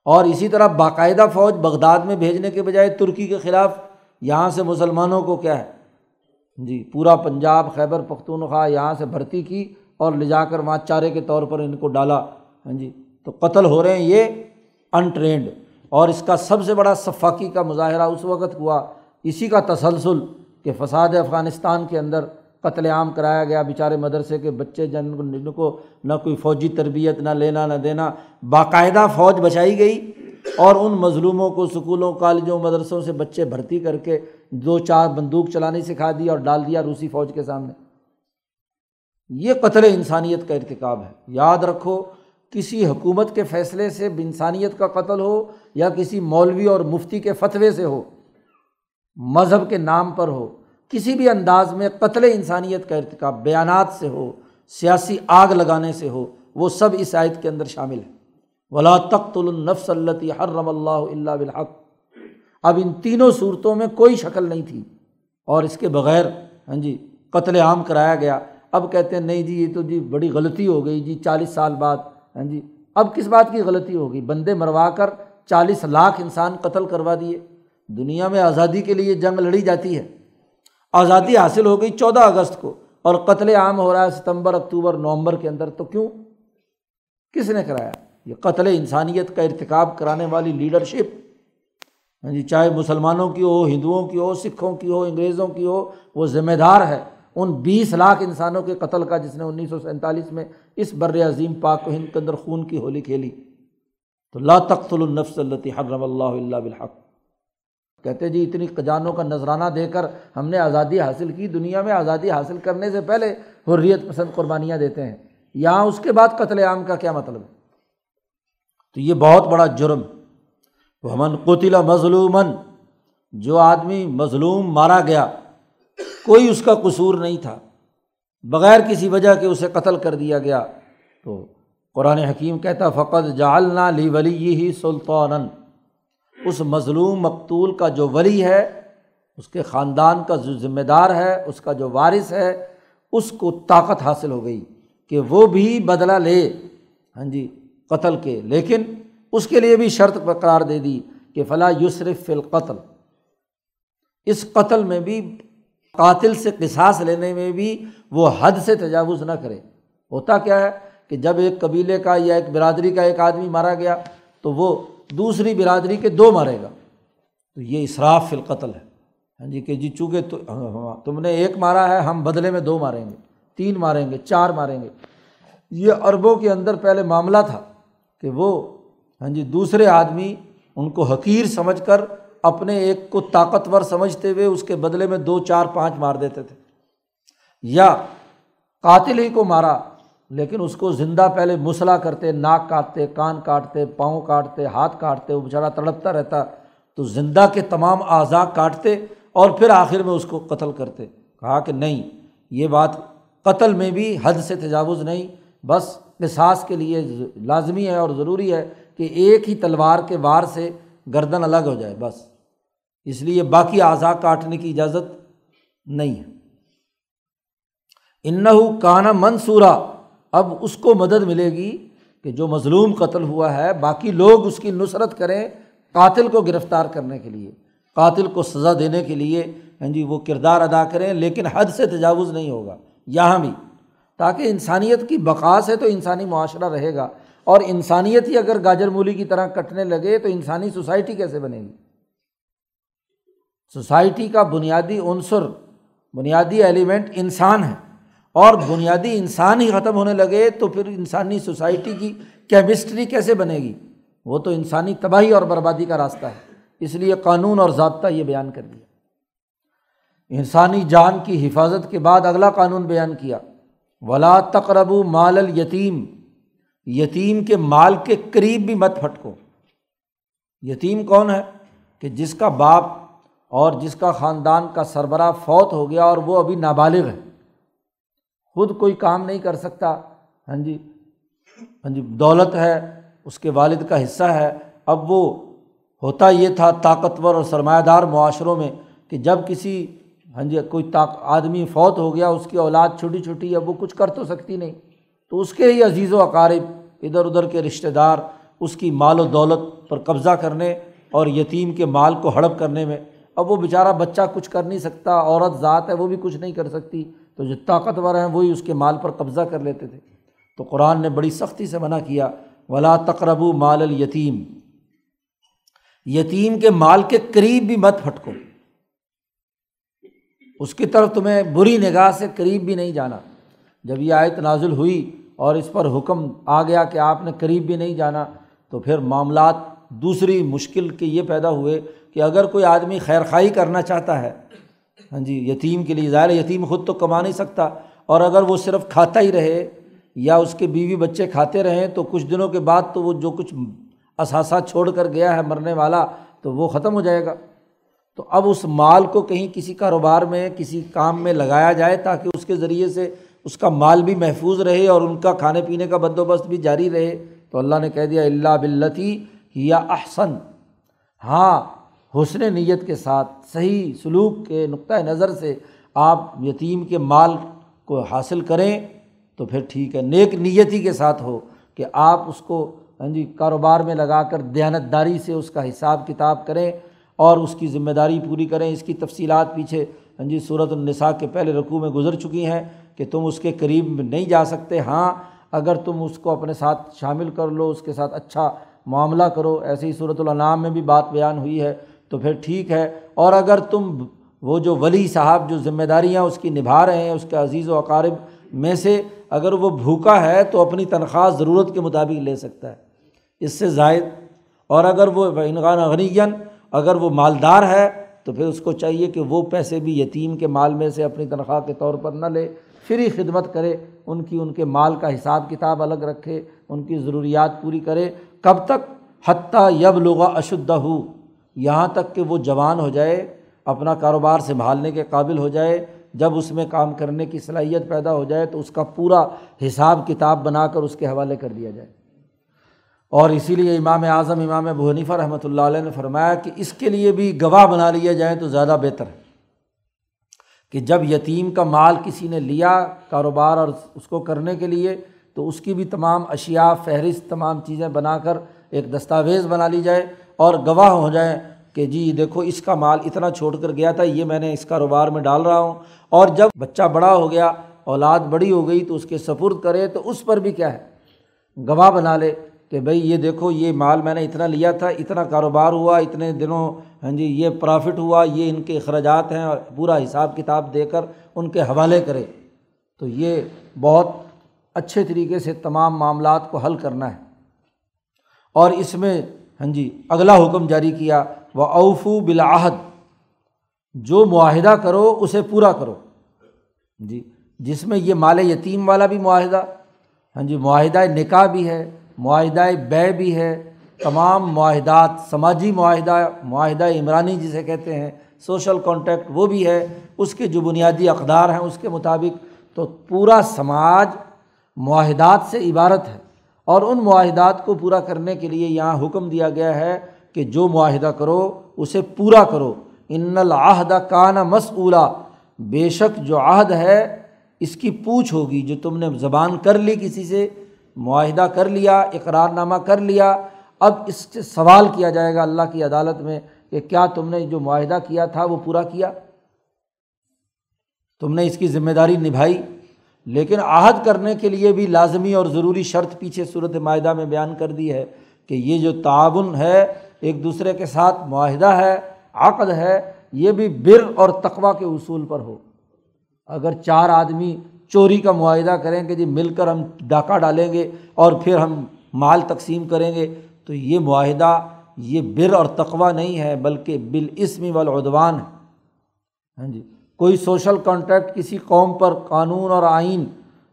[SPEAKER 1] اور اسی طرح باقاعدہ فوج بغداد میں بھیجنے کے بجائے ترکی کے خلاف، یہاں سے مسلمانوں کو کیا ہے؟ ہاں جی پورا پنجاب خیبر پختونخوا یہاں سے بھرتی کی اور لے جا کر وہاں چارے کے طور پر ان کو ڈالا۔ ہاں جی تو قتل ہو رہے ہیں یہ۔ انٹرینڈ اور اس کا سب سے بڑا صفاقی کا مظاہرہ اس وقت ہوا، اسی کا تسلسل کہ فساد افغانستان کے اندر قتل عام کرایا گیا، بیچارے مدرسے کے بچے، جن جن کو نہ کوئی فوجی تربیت، نہ لینا، نہ دینا، باقاعدہ فوج بچائی گئی اور ان مظلوموں کو اسکولوں کالجوں، مدرسوں سے بچے بھرتی کر کے دو چار بندوق چلانی سکھا دی اور ڈال دیا روسی فوج کے سامنے۔ یہ قتل انسانیت کا ارتکاب ہے۔ یاد رکھو کسی حکومت کے فیصلے سے انسانیت کا قتل ہو یا کسی مولوی اور مفتی کے فتوے سے ہو، مذہب کے نام پر ہو، کسی بھی انداز میں قتل انسانیت کا ارتقاب بیانات سے ہو، سیاسی آگ لگانے سے ہو، وہ سب اس آیت کے اندر شامل ہے ولا تخت النفس التی حرم اللہ اللہ بالحق۔ اب ان تینوں صورتوں میں کوئی شکل نہیں تھی۔ اور اس کے بغیر ہاں جی قتل عام کرایا گیا۔ اب کہتے ہیں، نہیں جی یہ تو جی بڑی غلطی ہو گئی۔ جی چالیس سال بعد ہاں جی؟ اب کس بات کی غلطی ہوگی بندے مروا کر چالیس لاکھ انسان قتل کروا دیے۔ دنیا میں آزادی کے لیے جنگ لڑی جاتی ہے۔ آزادی حاصل ہو گئی چودہ اگست کو اور قتل عام ہو رہا ہے ستمبر، اکتوبر، نومبر کے اندر، تو کیوں؟ کس نے کرایا؟ یہ قتل انسانیت کا ارتکاب کرانے والی لیڈرشپ۔ ہاں جی چاہے مسلمانوں کی ہو، ہندوؤں کی ہو، سکھوں کی ہو، انگریزوں کی ہو، وہ ذمہ دار ہے۔ ان بیس لاکھ انسانوں کے قتل کا جس نے انیس سو سینتالیس میں اس بر عظیم پاک و ہند کے اندر خون کی ہولی کھیلی۔ تو لا تخت النفس التی حرم اللہ اللہ بالحق۔ کہتے جی اتنی جانوں کا نذرانہ دے کر ہم نے آزادی حاصل کی، دنیا میں آزادی حاصل کرنے سے پہلے حریت پسند قربانیاں دیتے ہیں۔ یہاں اس کے بعد قتل عام کا کیا مطلب؟ ہے تو یہ بہت بڑا جرم۔ ہمن قطل مظلومن جو آدمی مظلوم مارا گیا کوئی اس کا قصور نہیں تھا۔ بغیر کسی وجہ کے اسے قتل کر دیا گیا۔ تو قرآن حکیم کہتا فقط جالنا لی ولی ہی سلطان اس مظلوم مقتول کا جو ولی ہے، اس کے خاندان کا جو ذمہ دار ہے، اس کا جو وارث ہے، اس کو طاقت حاصل ہو گئی کہ وہ بھی بدلہ لے۔ ہاں جی قتل کے۔ لیکن اس کے لیے بھی شرط قرار دے دی کہ فلاں یسرف فی القتل۔ اس قتل میں بھی قاتل سے قصاص لینے میں بھی وہ حد سے تجاوز نہ کرے۔ ہوتا کیا ہے کہ جب ایک قبیلے کا یا ایک برادری کا ایک آدمی مارا گیا تو وہ دوسری برادری کے دو مارے گا۔ تو یہ اصراف فی القتل ہے۔ ہاں جی کہ جی چونکہ ہاں، ہاں، ہاں، تم نے ایک مارا ہے، ہم بدلے میں دو ماریں گے، تین ماریں گے، چار ماریں گے۔ یہ عربوں کے اندر پہلے معاملہ تھا کہ وہ ہاں جی دوسرے آدمی ان کو حقیر سمجھ کر اپنے ایک کو طاقتور سمجھتے ہوئے اس کے بدلے میں دو، چار، پانچ مار دیتے تھے۔ یا قاتل ہی کو مارا، لیکن اس کو زندہ پہلے مسئلہ کرتے، ناک کاٹتے، کان کاٹتے، پاؤں کاٹتے، ہاتھ کاٹتے، وہ بیچارہ تڑپتا رہتا، تو زندہ کے تمام اعضاء کاٹتے اور پھر آخر میں اس کو قتل کرتے۔ کہا کہ نہیں، یہ بات قتل میں بھی حد سے تجاوز نہیں، بس احساس کے لیے لازمی ہے اور ضروری ہے کہ ایک ہی تلوار کے وار سے گردن الگ ہو جائے، بس۔ اس لیے باقی اعضاء کاٹنے کی اجازت نہیں ہے۔ ان سوسائٹی کا بنیادی عنصر، بنیادی ایلیمنٹ انسان ہے۔ اور بنیادی انسان ہی ختم ہونے لگے تو پھر انسانی سوسائٹی کی کیمسٹری کیسے بنے گی؟ وہ تو انسانی تباہی اور بربادی کا راستہ ہے۔ اس لیے قانون اور ضابطہ یہ بیان کر دیا۔ انسانی جان کی حفاظت کے بعد اگلا قانون بیان کیا۔ ولا تقرب مال ال یتیم یتیم کے مال کے قریب بھی مت پھٹکو۔ یتیم کون ہے؟ کہ جس کا باپ اور جس کا خاندان کا سربراہ فوت ہو گیا اور وہ ابھی نابالغ ہے۔ خود کوئی کام نہیں کر سکتا۔ ہاں جی۔ ہاں جی دولت ہے، اس کے والد کا حصہ ہے۔ اب وہ ہوتا یہ تھا طاقتور اور سرمایہ دار معاشروں میں کہ جب کسی ہاں جی کوئی طاق، آدمی فوت ہو گیا، اس کی اولاد چھوٹی چھوٹی، اب وہ کچھ کر تو سکتی نہیں۔ تو اس کے ہی عزیز و اقارب، ادھر ادھر کے رشتہ دار، اس کی مال و دولت پر قبضہ کرنے اور یتیم کے مال کو ہڑپ کرنے میں اب وہ بیچارہ بچہ کچھ کر نہیں سکتا، عورت ذات ہے، وہ بھی کچھ نہیں کر سکتی۔ تو جو طاقتور ہیں، وہی اس کے مال پر قبضہ کر لیتے تھے۔ تو قرآن نے بڑی سختی سے منع کیا، ولا تقرب مال الیتیم یتیم کے مال کے قریب بھی مت پھٹکو۔ اس کی طرف تمہیں بری نگاہ سے قریب بھی نہیں جانا۔ جب یہ آیت نازل ہوئی اور اس پر حکم آ گیا کہ آپ نے قریب بھی نہیں جانا، تو پھر معاملات دوسری مشکل کے یہ پیدا ہوئے۔ کہ اگر کوئی آدمی خیر خائی کرنا چاہتا ہے ہاں جی یتیم کے لیے ظاہر یتیم خود تو کما نہیں سکتا، اور اگر وہ صرف کھاتا ہی رہے یا اس کے بیوی بچے کھاتے رہیں، تو کچھ دنوں کے بعد تو وہ جو کچھ اثاثہ چھوڑ کر گیا ہے مرنے والا، تو وہ ختم ہو جائے گا۔ تو اب اس مال کو کہیں کسی کاروبار میں، کسی کام میں لگایا جائے تاکہ اس کے ذریعے سے اس کا مال بھی محفوظ رہے اور ان کا کھانے پینے کا بندوبست بھی جاری رہے۔ تو اللہ نے کہہ دیا، اللہ بلتی یا احسن ہاں حسن نیت کے ساتھ صحیح سلوک کے نقطۂ نظر سے آپ یتیم کے مال کو حاصل کریں تو پھر ٹھیک ہے، نیک نیتی کے ساتھ ہو کہ آپ اس کو ہاں جی کاروبار میں لگا کر دیانت داری سے اس کا حساب کتاب کریں اور اس کی ذمہ داری پوری کریں۔ اس کی تفصیلات پیچھے ہاں جی صورت النساء کے پہلے رقوع میں گزر چکی ہیں کہ تم اس کے قریب نہیں جا سکتے۔ ہاں اگر تم اس کو اپنے ساتھ شامل کر لو، اس کے ساتھ اچھا معاملہ کرو۔ ایسے ہی صورت النام میں بھی بات بیان ہوئی ہے تو پھر ٹھیک ہے۔ اور اگر تم وہ جو ولی صاحب جو ذمہ داریاں اس کی نبھا رہے ہیں، اس کے عزیز و اقارب میں سے اگر وہ بھوکا ہے تو اپنی تنخواہ ضرورت کے مطابق لے سکتا ہے۔ اس سے زائد۔ اور اگر وہ انغان غنیین اگر وہ مالدار ہے تو پھر اس کو چاہیے کہ وہ پیسے بھی یتیم کے مال میں سے اپنی تنخواہ کے طور پر نہ لے۔ فری خدمت کرے، ان کی ان کے مال کا حساب کتاب الگ رکھے، ان کی ضروریات پوری کرے۔ کب تک؟ حتیٰ یب لغا اشدہ۔ ہو یہاں تک کہ وہ جوان ہو جائے، اپنا کاروبار سنبھالنے کے قابل ہو جائے، جب اس میں کام کرنے کی صلاحیت پیدا ہو جائے تو اس کا پورا حساب کتاب بنا کر اس کے حوالے کر دیا جائے۔ اور اسی لیے امام اعظم، امام حنیفہ رحمۃ اللہ علیہ نے فرمایا کہ اس کے لیے بھی گواہ بنا لیا جائے تو زیادہ بہتر ہے کہ جب یتیم کا مال کسی نے لیا کاروبار اور اس کو کرنے کے لیے، تو اس کی بھی تمام اشیا فہرست، تمام چیزیں بنا کر ایک دستاویز بنا لی جائے۔ اور گواہ ہو جائیں کہ جی دیکھو اس کا مال اتنا چھوڑ کر گیا تھا، یہ میں نے اس کاروبار میں ڈال رہا ہوں۔ اور جب بچہ بڑا ہو گیا، اولاد بڑی ہو گئی تو اس کے سپرد کرے تو اس پر بھی کیا ہے؟ گواہ بنا لے کہ بھائی یہ دیکھو یہ مال میں نے اتنا لیا تھا، اتنا کاروبار ہوا، اتنے دنوں ہاں جی یہ پرافٹ ہوا، یہ ان کے اخراجات ہیں اور پورا حساب کتاب دے کر ان کے حوالے کرے۔ تو یہ بہت اچھے طریقے سے تمام معاملات کو حل کرنا ہے۔ اور اس میں ہاں جی اگلا حکم جاری کیا وہ اوفو بلاحد جو معاہدہ کرو اسے پورا کرو۔ جی جس میں یہ مال یتیم والا بھی معاہدہ ہاں جی معاہدہ نکاح بھی ہے، معاہدہ بے بھی ہے، تمام معاہدات، سماجی معاہدہ معاہدہ عمرانی جسے کہتے ہیں، سوشل کانٹیکٹ وہ بھی ہے، اس کے جو بنیادی اقدار ہیں اس کے مطابق، تو پورا سماج معاہدات سے عبارت ہے۔ اور ان معاہدات کو پورا کرنے کے لیے یہاں حکم دیا گیا ہے کہ جو معاہدہ کرو اسے پورا کرو۔ ان العہدہ کانا مسعولہ بے شک جو عہد ہے، اس کی پوچھ ہوگی جو تم نے زبان کر لی کسی سے، معاہدہ کر لیا اقرار نامہ کر لیا۔ اب اس سے سوال کیا جائے گا اللہ کی عدالت میں کہ کیا تم نے جو معاہدہ کیا تھا وہ پورا کیا؟ تم نے اس کی ذمہ داری نبھائی؟ لیکن عہد کرنے کے لیے بھی لازمی اور ضروری شرط پیچھے صورت معاہدہ میں بیان کر دی ہے کہ یہ جو تعاون ہے، ایک دوسرے کے ساتھ معاہدہ ہے، عقد ہے، یہ بھی بر اور تقوا کے اصول پر ہو۔ اگر چار آدمی چوری کا معاہدہ کریں کہ جی مل کر ہم ڈاکہ ڈالیں گے اور پھر ہم مال تقسیم کریں گے، تو یہ معاہدہ، یہ بر اور تقوا نہیں ہے، بلکہ بالعصمی والعدوان ہے۔ ہاں جی۔ کوئی سوشل کانٹیکٹ کسی قوم پر قانون اور آئین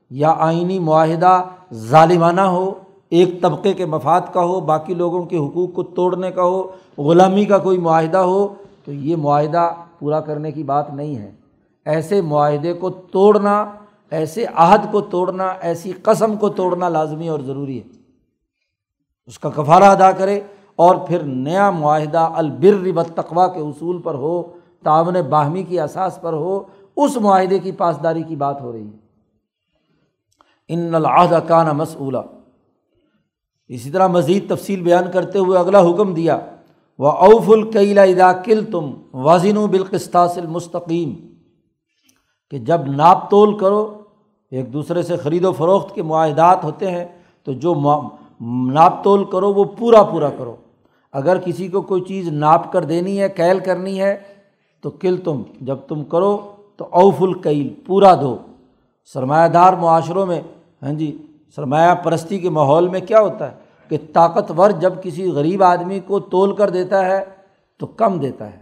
[SPEAKER 1] یا آئینی معاہدہ ظالمانہ ہو، ایک طبقے کے مفاد کا ہو، باقی لوگوں کے حقوق کو توڑنے کا ہو، غلامی کا کوئی معاہدہ ہو، تو یہ معاہدہ پورا کرنے کی بات نہیں ہے۔ ایسے معاہدے کو توڑنا، ایسے عہد کو توڑنا، ایسی قسم کو توڑنا لازمی اور ضروری ہے۔ اس کا کفارہ ادا کرے اور پھر نیا معاہدہ البر تقوا کے اصول پر ہو۔ تعاون باہمی کی اساس پر ہو، اس معاہدے کی پاسداری کی بات ہو رہی ہے۔ ان العہد کانا مسولہ اسی طرح مزید تفصیل بیان کرتے ہوئے اگلا حکم دیا۔ وہ اوف القیلا ادا کل تم واضح و بالقستاث المستقیم کہ جب ناپ تول کرو، ایک دوسرے سے خرید و فروخت کے معاہدات ہوتے ہیں، تو جو ناپ تول کرو، وہ پورا پورا کرو۔ اگر کسی کو کوئی چیز ناپ کر دینی ہے، کیل کرنی ہے تو کل تم، جب تم کرو تو اوف القیل پورا دو سرمایہ دار معاشروں میں ہاں جی سرمایہ پرستی کے ماحول میں کیا ہوتا ہے؟ کہ طاقتور جب کسی غریب آدمی کو تول کر دیتا ہے، تو کم دیتا ہے۔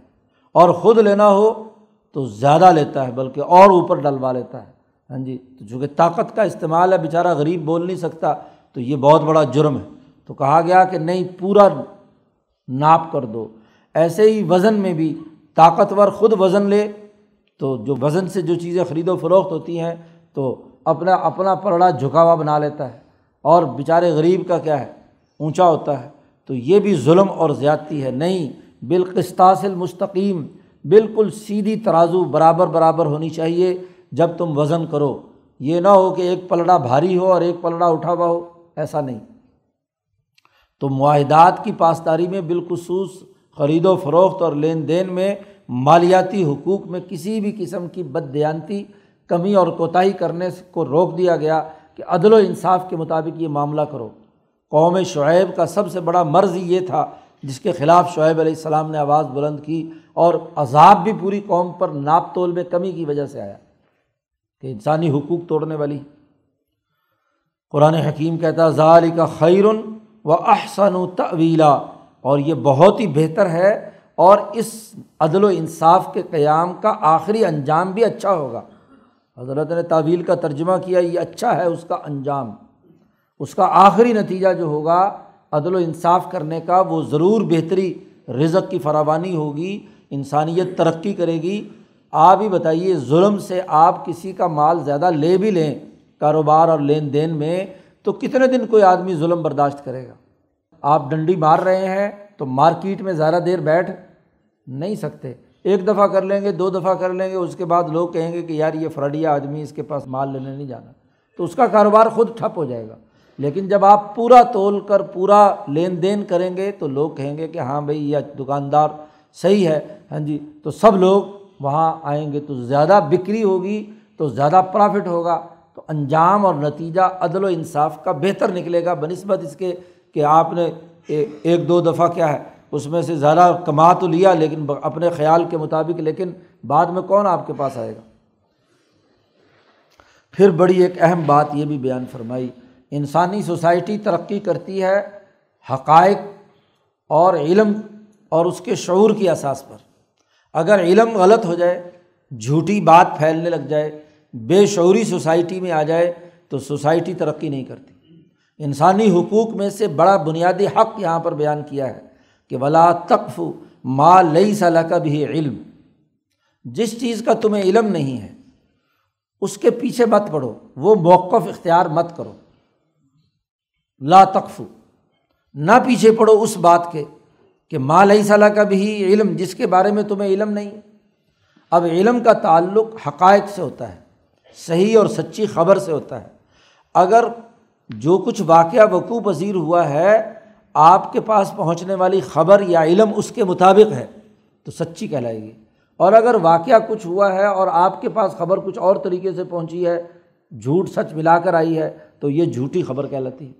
[SPEAKER 1] اور خود لینا ہو تو زیادہ لیتا ہے، بلکہ اور اوپر ڈلوا لیتا ہے۔ ہاں جی تو چونکہ طاقت کا استعمال ہے، بیچارہ غریب بول نہیں سکتا، تو یہ بہت بڑا جرم ہے۔ تو کہا گیا کہ نہیں، پورا ناپ کر دو۔ ایسے ہی وزن میں بھی طاقتور خود وزن لے، تو جو وزن سے جو چیزیں خرید و فروخت ہوتی ہیں، تو اپنا اپنا پرڑا جھکا ہوا بنا لیتا ہے۔ اور بیچارے غریب کا کیا ہے؟ اونچا ہوتا ہے۔ تو یہ بھی ظلم اور زیادتی ہے۔ نہیں بالقسطاس المستقیم، بالکل سیدھی ترازو برابر برابر ہونی چاہیے۔ جب تم وزن کرو، یہ نہ ہو کہ ایک پلڑا بھاری ہو اور ایک پلڑا اٹھا ہوا ہو، ایسا نہیں۔ تو معاہدات کی پاسداری میں بالخصوص خرید و فروخت اور لین دین میں مالیاتی حقوق میں کسی بھی قسم کی بد دیانتی کمی اور کوتاہی کرنے کو روک دیا گیا کہ عدل و انصاف کے مطابق یہ معاملہ کرو۔ قوم شعیب کا سب سے بڑا مرض یہ تھا جس کے خلاف شعیب علیہ السلام نے آواز بلند کی اور عذاب بھی پوری قوم پر ناپ تول میں کمی کی وجہ سے آیا کہ انسانی حقوق توڑنے والی۔ قرآن حکیم کہتا ظال کا خیرن و احسن و طویلا اور یہ بہت ہی بہتر ہے اور اس عدل و انصاف کے قیام کا آخری انجام بھی اچھا ہوگا۔ حضرت نے تعویل کا ترجمہ کیا، یہ اچھا ہے اس کا انجام۔ اس کا آخری نتیجہ جو ہوگا عدل و انصاف کرنے کا، وہ ضرور بہتری، رزق کی فراوانی ہوگی، انسانیت ترقی کرے گی۔ آپ ہی بتائیے، ظلم سے آپ کسی کا مال زیادہ لے بھی لیں کاروبار اور لین دین میں، تو کتنے دن کوئی آدمی ظلم برداشت کرے گا؟ آپ ڈنڈی مار رہے ہیں تو مارکیٹ میں زیادہ دیر بیٹھ نہیں سکتے۔ ایک دفعہ کر لیں گے، دو دفعہ کر لیں گے، اس کے بعد لوگ کہیں گے کہ یار یہ فراڈیا آدمی اس کے پاس مال لینے نہیں جانا۔ تو اس کا کاروبار خود ٹھپ ہو جائے گا۔ لیکن جب آپ پورا تول کر، پورا لین دین کریں گے تو لوگ کہیں گے کہ ہاں بھائی، یہ دکاندار صحیح ہے۔ ہاں جی تو سب لوگ وہاں آئیں گے تو زیادہ بکری ہوگی تو زیادہ پرافٹ ہوگا۔ تو انجام اور نتیجہ عدل و انصاف کا بہتر نکلے گا۔ بہ نسبت اس کے کہ آپ نے ایک دو دفعہ کیا ہے، اس میں سے زیادہ کما تو لیا، لیکن اپنے خیال کے مطابق، لیکن بعد میں کون آپ کے پاس آئے گا؟ پھر بڑی ایک اہم بات یہ بھی بیان فرمائی، انسانی سوسائٹی ترقی کرتی ہے حقائق اور علم اور اس کے شعور کی اساس پر۔ اگر علم غلط ہو جائے، جھوٹی بات پھیلنے لگ جائے، بے شعوری سوسائٹی میں آ جائے، تو سوسائٹی ترقی نہیں کرتی۔ انسانی حقوق میں سے بڑا بنیادی حق یہاں پر بیان کیا ہے کہ ولا تقف ما لئی صلاح کا بھی علم۔ جس چیز کا تمہیں علم نہیں ہے، اس کے پیچھے مت پڑھو وہ موقف اختیار مت کرو۔ لا تقف، نہ پیچھے پڑھو اس بات کے کہ ماں صلاح کا بھی علم، جس کے بارے میں تمہیں علم نہیں۔ اب علم کا تعلق حقائق سے ہوتا ہے، صحیح اور سچی خبر سے ہوتا ہے۔ اگر جو کچھ واقعہ وقوع پذیر ہوا ہے، آپ کے پاس پہنچنے والی خبر یا علم اس کے مطابق ہے، تو سچی کہلائے گی۔ اور اگر واقعہ کچھ ہوا ہے اور آپ کے پاس خبر کچھ اور طریقے سے پہنچی ہے، جھوٹ سچ ملا کر آئی ہے، تو یہ جھوٹی خبر کہلاتی ہے۔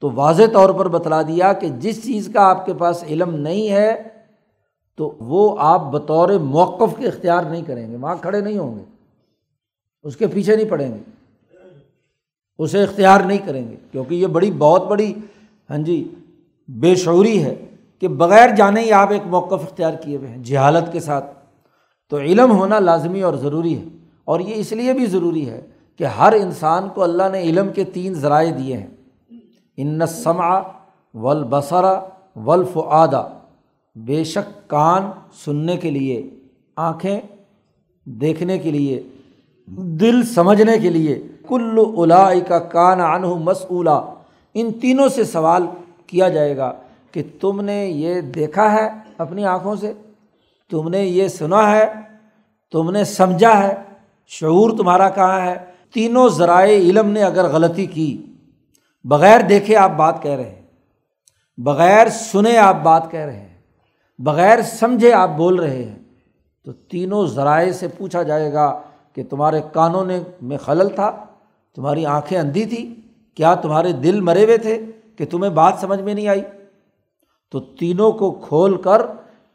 [SPEAKER 1] تو واضح طور پر بتلا دیا کہ جس چیز کا آپ کے پاس علم نہیں ہے، تو وہ آپ بطور موقف کے اختیار نہیں کریں گے، وہاں کھڑے نہیں ہوں گے، اس کے پیچھے نہیں پڑیں گے۔ اسے اختیار نہیں کریں گے، کیونکہ یہ بڑی، بہت بڑی ہاں جی بے شعوری ہے کہ بغیر جانے ہی آپ ایک موقف اختیار کیے ہوئے ہیں، جہالت کے ساتھ۔ تو علم ہونا لازمی اور ضروری ہے، اور یہ اس لیے بھی ضروری ہے کہ ہر انسان کو اللہ نے علم کے تین ذرائع دیے ہیں۔ ان سما ولبصرا ولف بے شک کان سننے کے لیے، آنکھیں دیکھنے کے لیے، دل سمجھنے کے لیے۔ کل الا کا کان انہ مسولہ ان تینوں سے سوال کیا جائے گا کہ تم نے یہ دیکھا ہے اپنی آنکھوں سے؟ تم نے یہ سنا ہے؟ تم نے سمجھا ہے؟ شعور تمہارا کہاں ہے؟ تینوں ذرائع علم نے اگر غلطی کی، بغیر دیکھے آپ بات کہہ رہے ہیں، بغیر سنے آپ بات کہہ رہے ہیں، بغیر سمجھے آپ بول رہے ہیں، تو تینوں ذرائع سے پوچھا جائے گا کہ تمہارے کانوں نے میں خلل تھا؟ تمہاری آنکھیں اندھی تھی، کیا تمہارے دل مرے ہوئے تھے کہ تمہیں بات سمجھ میں نہیں آئی؟ تو تینوں کو کھول کر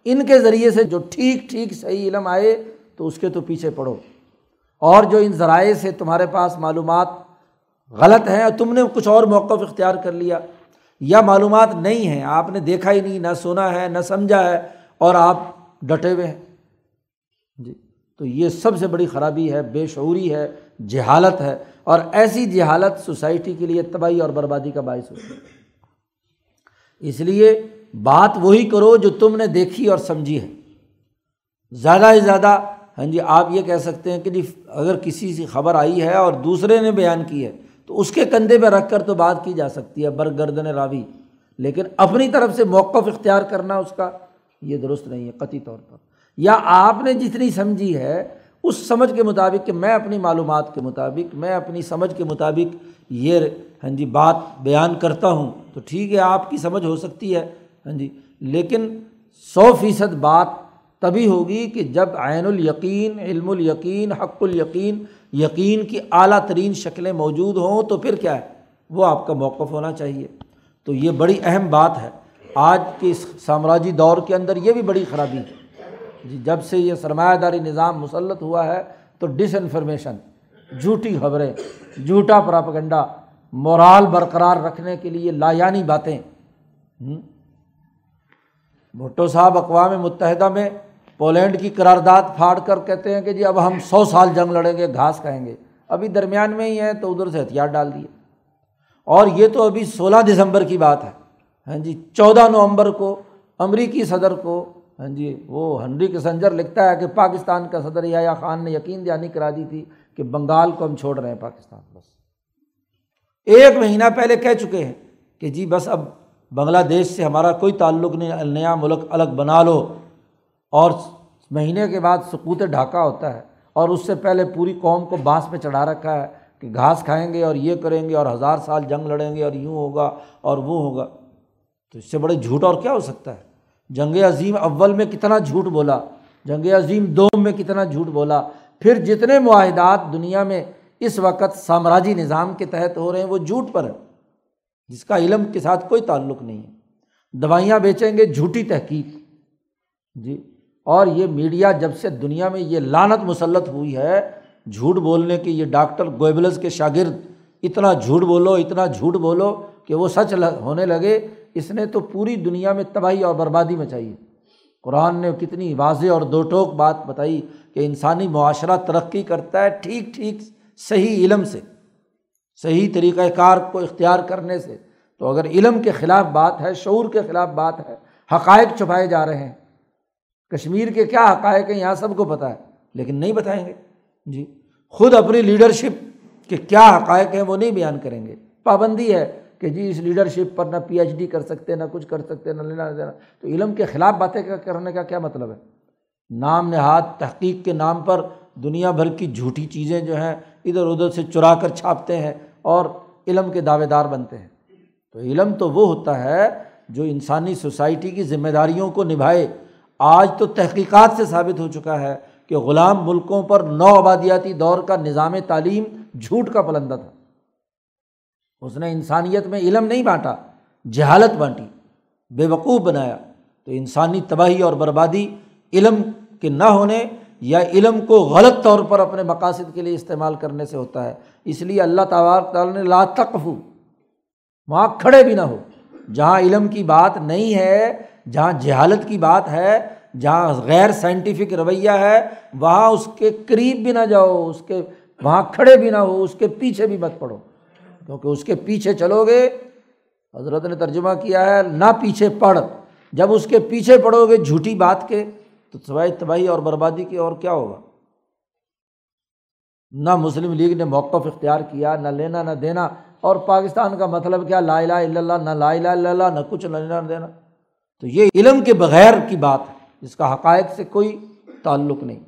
[SPEAKER 1] ان کے ذریعے سے جو ٹھیک ٹھیک صحیح علم آئے تو اس کے تو پیچھے پڑھو اور جو ان ذرائع سے تمہارے پاس معلومات غلط ہیں اور تم نے کچھ اور موقف اختیار کر لیا، یا معلومات نہیں ہیں، آپ نے دیکھا ہی نہیں، نہ سنا ہے، نہ سمجھا ہے اور آپ ڈٹے ہوئے ہیں۔ جی تو یہ سب سے بڑی خرابی ہے، بے شعوری ہے جہالت ہے اور ایسی جہالت سوسائٹی کے لیے تباہی اور بربادی کا باعث ہوتی ہے۔ اس لیے بات وہی کرو جو تم نے دیکھی اور سمجھی ہے۔ زیادہ سے زیادہ ہاں جی آپ یہ کہہ سکتے ہیں کہ جی اگر کسی سے خبر آئی ہے اور دوسرے نے بیان کی ہے، تو اس کے کندھے پہ رکھ کر تو بات کی جا سکتی ہے، برگردن راوی۔ لیکن اپنی طرف سے موقف اختیار کرنا اس کا یہ درست نہیں ہے، قطعی طور پر۔ یا آپ نے جتنی سمجھی ہے اس سمجھ کے مطابق کہ میں اپنی معلومات کے مطابق، میں اپنی سمجھ کے مطابق یہ ہاں جی بات بیان کرتا ہوں۔ تو ٹھیک ہے، آپ کی سمجھ ہو سکتی ہے ہاں جی۔ لیکن سو فیصد بات تبھی ہوگی کہ جب عین الیقین، علم الیقین، حق الیقین، یقین کی اعلیٰ ترین شکلیں موجود ہوں تو پھر کیا ہے؟ وہ آپ کا موقف ہونا چاہیے۔ تو یہ بڑی اہم بات ہے۔ آج کے اس سامراجی دور کے اندر یہ بھی بڑی خرابی ہے۔ جی جب سے یہ سرمایہ داری نظام مسلط ہوا ہے تو ڈس انفارمیشن جھوٹی خبریں، جھوٹا پراپگنڈا، مورال برقرار رکھنے کے لیے لایانی باتیں۔ بھٹو صاحب اقوام متحدہ میں پولینڈ کی قرارداد پھاڑ کر کہتے ہیں کہ جی اب ہم سو سال جنگ لڑیں گے، گھاس کھائیں گے۔ ابھی درمیان میں ہی ہیں تو ادھر سے ہتھیار ڈال دیے۔ اور یہ تو ابھی سولہ دسمبر کی بات ہے۔ ہاں جی چودہ نومبر کو، امریکی صدر کو ہاں جی وہ ہنری کسنجر لکھتا ہے کہ پاکستان کا صدر یا خان نے یقین دہانی کرا دی تھی کہ بنگال کو ہم چھوڑ رہے ہیں پاکستان، بس۔ ایک مہینہ پہلے کہہ چکے ہیں کہ جی بس اب بنگلہ دیش سے ہمارا کوئی تعلق نہیں، نیا ملک الگ بنا لو۔ اور مہینے کے بعد سکوت ڈھاکہ ہوتا ہے اور اس سے پہلے پوری قوم کو بانس پہ چڑھا رکھا ہے کہ گھاس کھائیں گے اور یہ کریں گے اور ہزار سال جنگ لڑیں گے اور یوں ہوگا اور وہ ہوگا۔ تو اس سے بڑے جھوٹ اور کیا ہو سکتا ہے؟ جنگ عظیم اول میں کتنا جھوٹ بولا، جنگ عظیم دوم میں کتنا جھوٹ بولا۔ پھر جتنے معاہدات دنیا میں اس وقت سامراجی نظام کے تحت ہو رہے ہیں، وہ جھوٹ پر ہے جس کا علم کے ساتھ کوئی تعلق نہیں ہے۔ دوائیاں بیچیں گے، جھوٹی تحقیق۔ جی اور یہ میڈیا جب سے دنیا میں یہ لانت مسلط ہوئی ہے، جھوٹ بولنے کے یہ ڈاکٹر گویبلز کے شاگرد اتنا جھوٹ بولو، اتنا جھوٹ بولو کہ وہ سچ ہونے لگے۔ اس نے تو پوری دنیا میں تباہی اور بربادی مچائی قرآن نے کتنی واضح اور دو ٹوک بات بتائی کہ انسانی معاشرہ ترقی کرتا ہے ٹھیک ٹھیک صحیح علم سے، صحیح طریقۂ کار کو اختیار کرنے سے۔ تو اگر علم کے خلاف بات ہے، شعور کے خلاف بات ہے، حقائق چھپائے جا رہے ہیں، کشمیر کے کیا حقائق ہیں یہاں سب کو پتہ ہے، لیکن نہیں بتائیں گے۔ جی خود اپنی لیڈرشپ کے کیا حقائق ہیں وہ نہیں بیان کریں گے۔ پابندی ہے کہ جی اس لیڈرشپ پر نہ پی ایچ ڈی کر سکتے، نہ کچھ کر سکتے، نہ لینا دینا۔ تو علم کے خلاف باتیں کرنے کا کیا مطلب ہے؟ نام نہاد، تحقیق کے نام پر دنیا بھر کی جھوٹی چیزیں جو ہیں ادھر ادھر سے چرا کر چھاپتے ہیں اور علم کے دعوے دار بنتے ہیں۔ تو علم تو وہ ہوتا ہے جو انسانی سوسائٹی کی ذمہ داریوں کو نبھائے۔ آج تو تحقیقات سے ثابت ہو چکا ہے کہ غلام ملکوں پر نو آبادیاتی دور کا نظام تعلیم جھوٹ کا پلندہ تھا۔ اس نے انسانیت میں علم نہیں بانٹا، جہالت بانٹی بے وقوف بنایا۔ تو انسانی تباہی اور بربادی علم کے نہ ہونے یا علم کو غلط طور پر اپنے مقاصد کے لیے استعمال کرنے سے ہوتا ہے۔ اس لیے اللہ تعالیٰ نے لا تقف وہاں کھڑے بھی نہ ہو۔ جہاں علم کی بات نہیں ہے، جہاں جہالت کی بات ہے، جہاں غیر سائنٹیفک رویہ ہے، وہاں اس کے قریب بھی نہ جاؤ، اس کے وہاں کھڑے بھی نہ ہو، اس کے پیچھے بھی مت پڑھو کیونکہ اس کے پیچھے چلو گے، حضرت نے ترجمہ کیا ہے، نہ پیچھے پڑھ جب اس کے پیچھے پڑھو گے جھوٹی بات کے، تو سوائے تباہی اور بربادی کی اور کیا ہوگا؟ نہ مسلم لیگ نے موقف اختیار کیا، نہ لینا، نہ دینا۔ اور پاکستان کا مطلب کیا؟ لا الہ الا اللہ، نہ لا الہ الا اللہ، نہ کچھ، نہ لینا، نہ دینا۔ تو یہ علم کے بغیر کی بات ہے، جس کا حقائق سے کوئی تعلق نہیں۔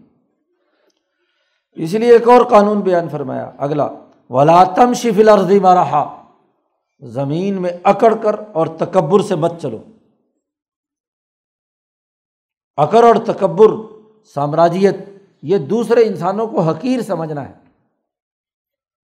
[SPEAKER 1] اس لیے ایک اور قانون بیان فرمایا، اگلا۔ ولاتم شفل عرضی مرحا۔ زمین میں اکڑ کر اور تکبر سے مت چلو۔ اکڑ اور تکبر، سامراجیت، یہ دوسرے انسانوں کو حقیر سمجھنا ہے۔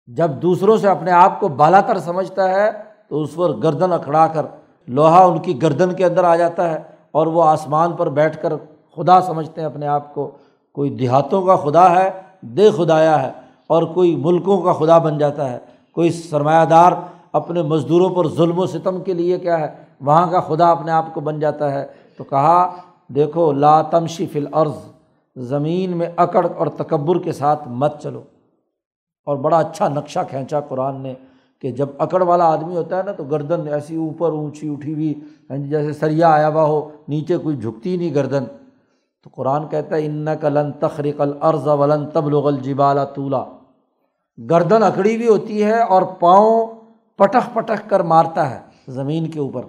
[SPEAKER 1] جب دوسروں سے اپنے آپ کو بالا تر سمجھتا ہے، تو اس پر گردن اکھڑا کر، لوہا ان کی گردن کے اندر آ جاتا ہے اور وہ آسمان پر بیٹھ کر خدا سمجھتے ہیں اپنے آپ کو۔ کوئی دیہاتوں کا خدا ہے، دے خدایا ہے۔ اور کوئی ملکوں کا خدا بن جاتا ہے، کوئی سرمایہ دار اپنے مزدوروں پر ظلم و ستم کے لیے کیا ہے، وہاں کا خدا اپنے آپ کو بن جاتا ہے۔ تو کہا، دیکھو، لا تمشی فل عرض زمین میں اکڑ اور تکبر کے ساتھ مت چلو۔ اور بڑا اچھا نقشہ کھینچا قرآن نے کہ جب اکڑ والا آدمی ہوتا ہے نا، تو گردن ایسی اوپر اونچی اٹھی ہوئی ہاں جی، جیسے سریا آیا ہوا ہو، نیچے کوئی جھکتی نہیں گردن۔ تو قرآن کہتا ہے ان کلن تخریق العرض ولن تبلغ الجبال طولا۔ گردن اکڑی ہوئی ہوتی ہے اور پاؤں پٹخ پٹخ کر مارتا ہے زمین کے اوپر۔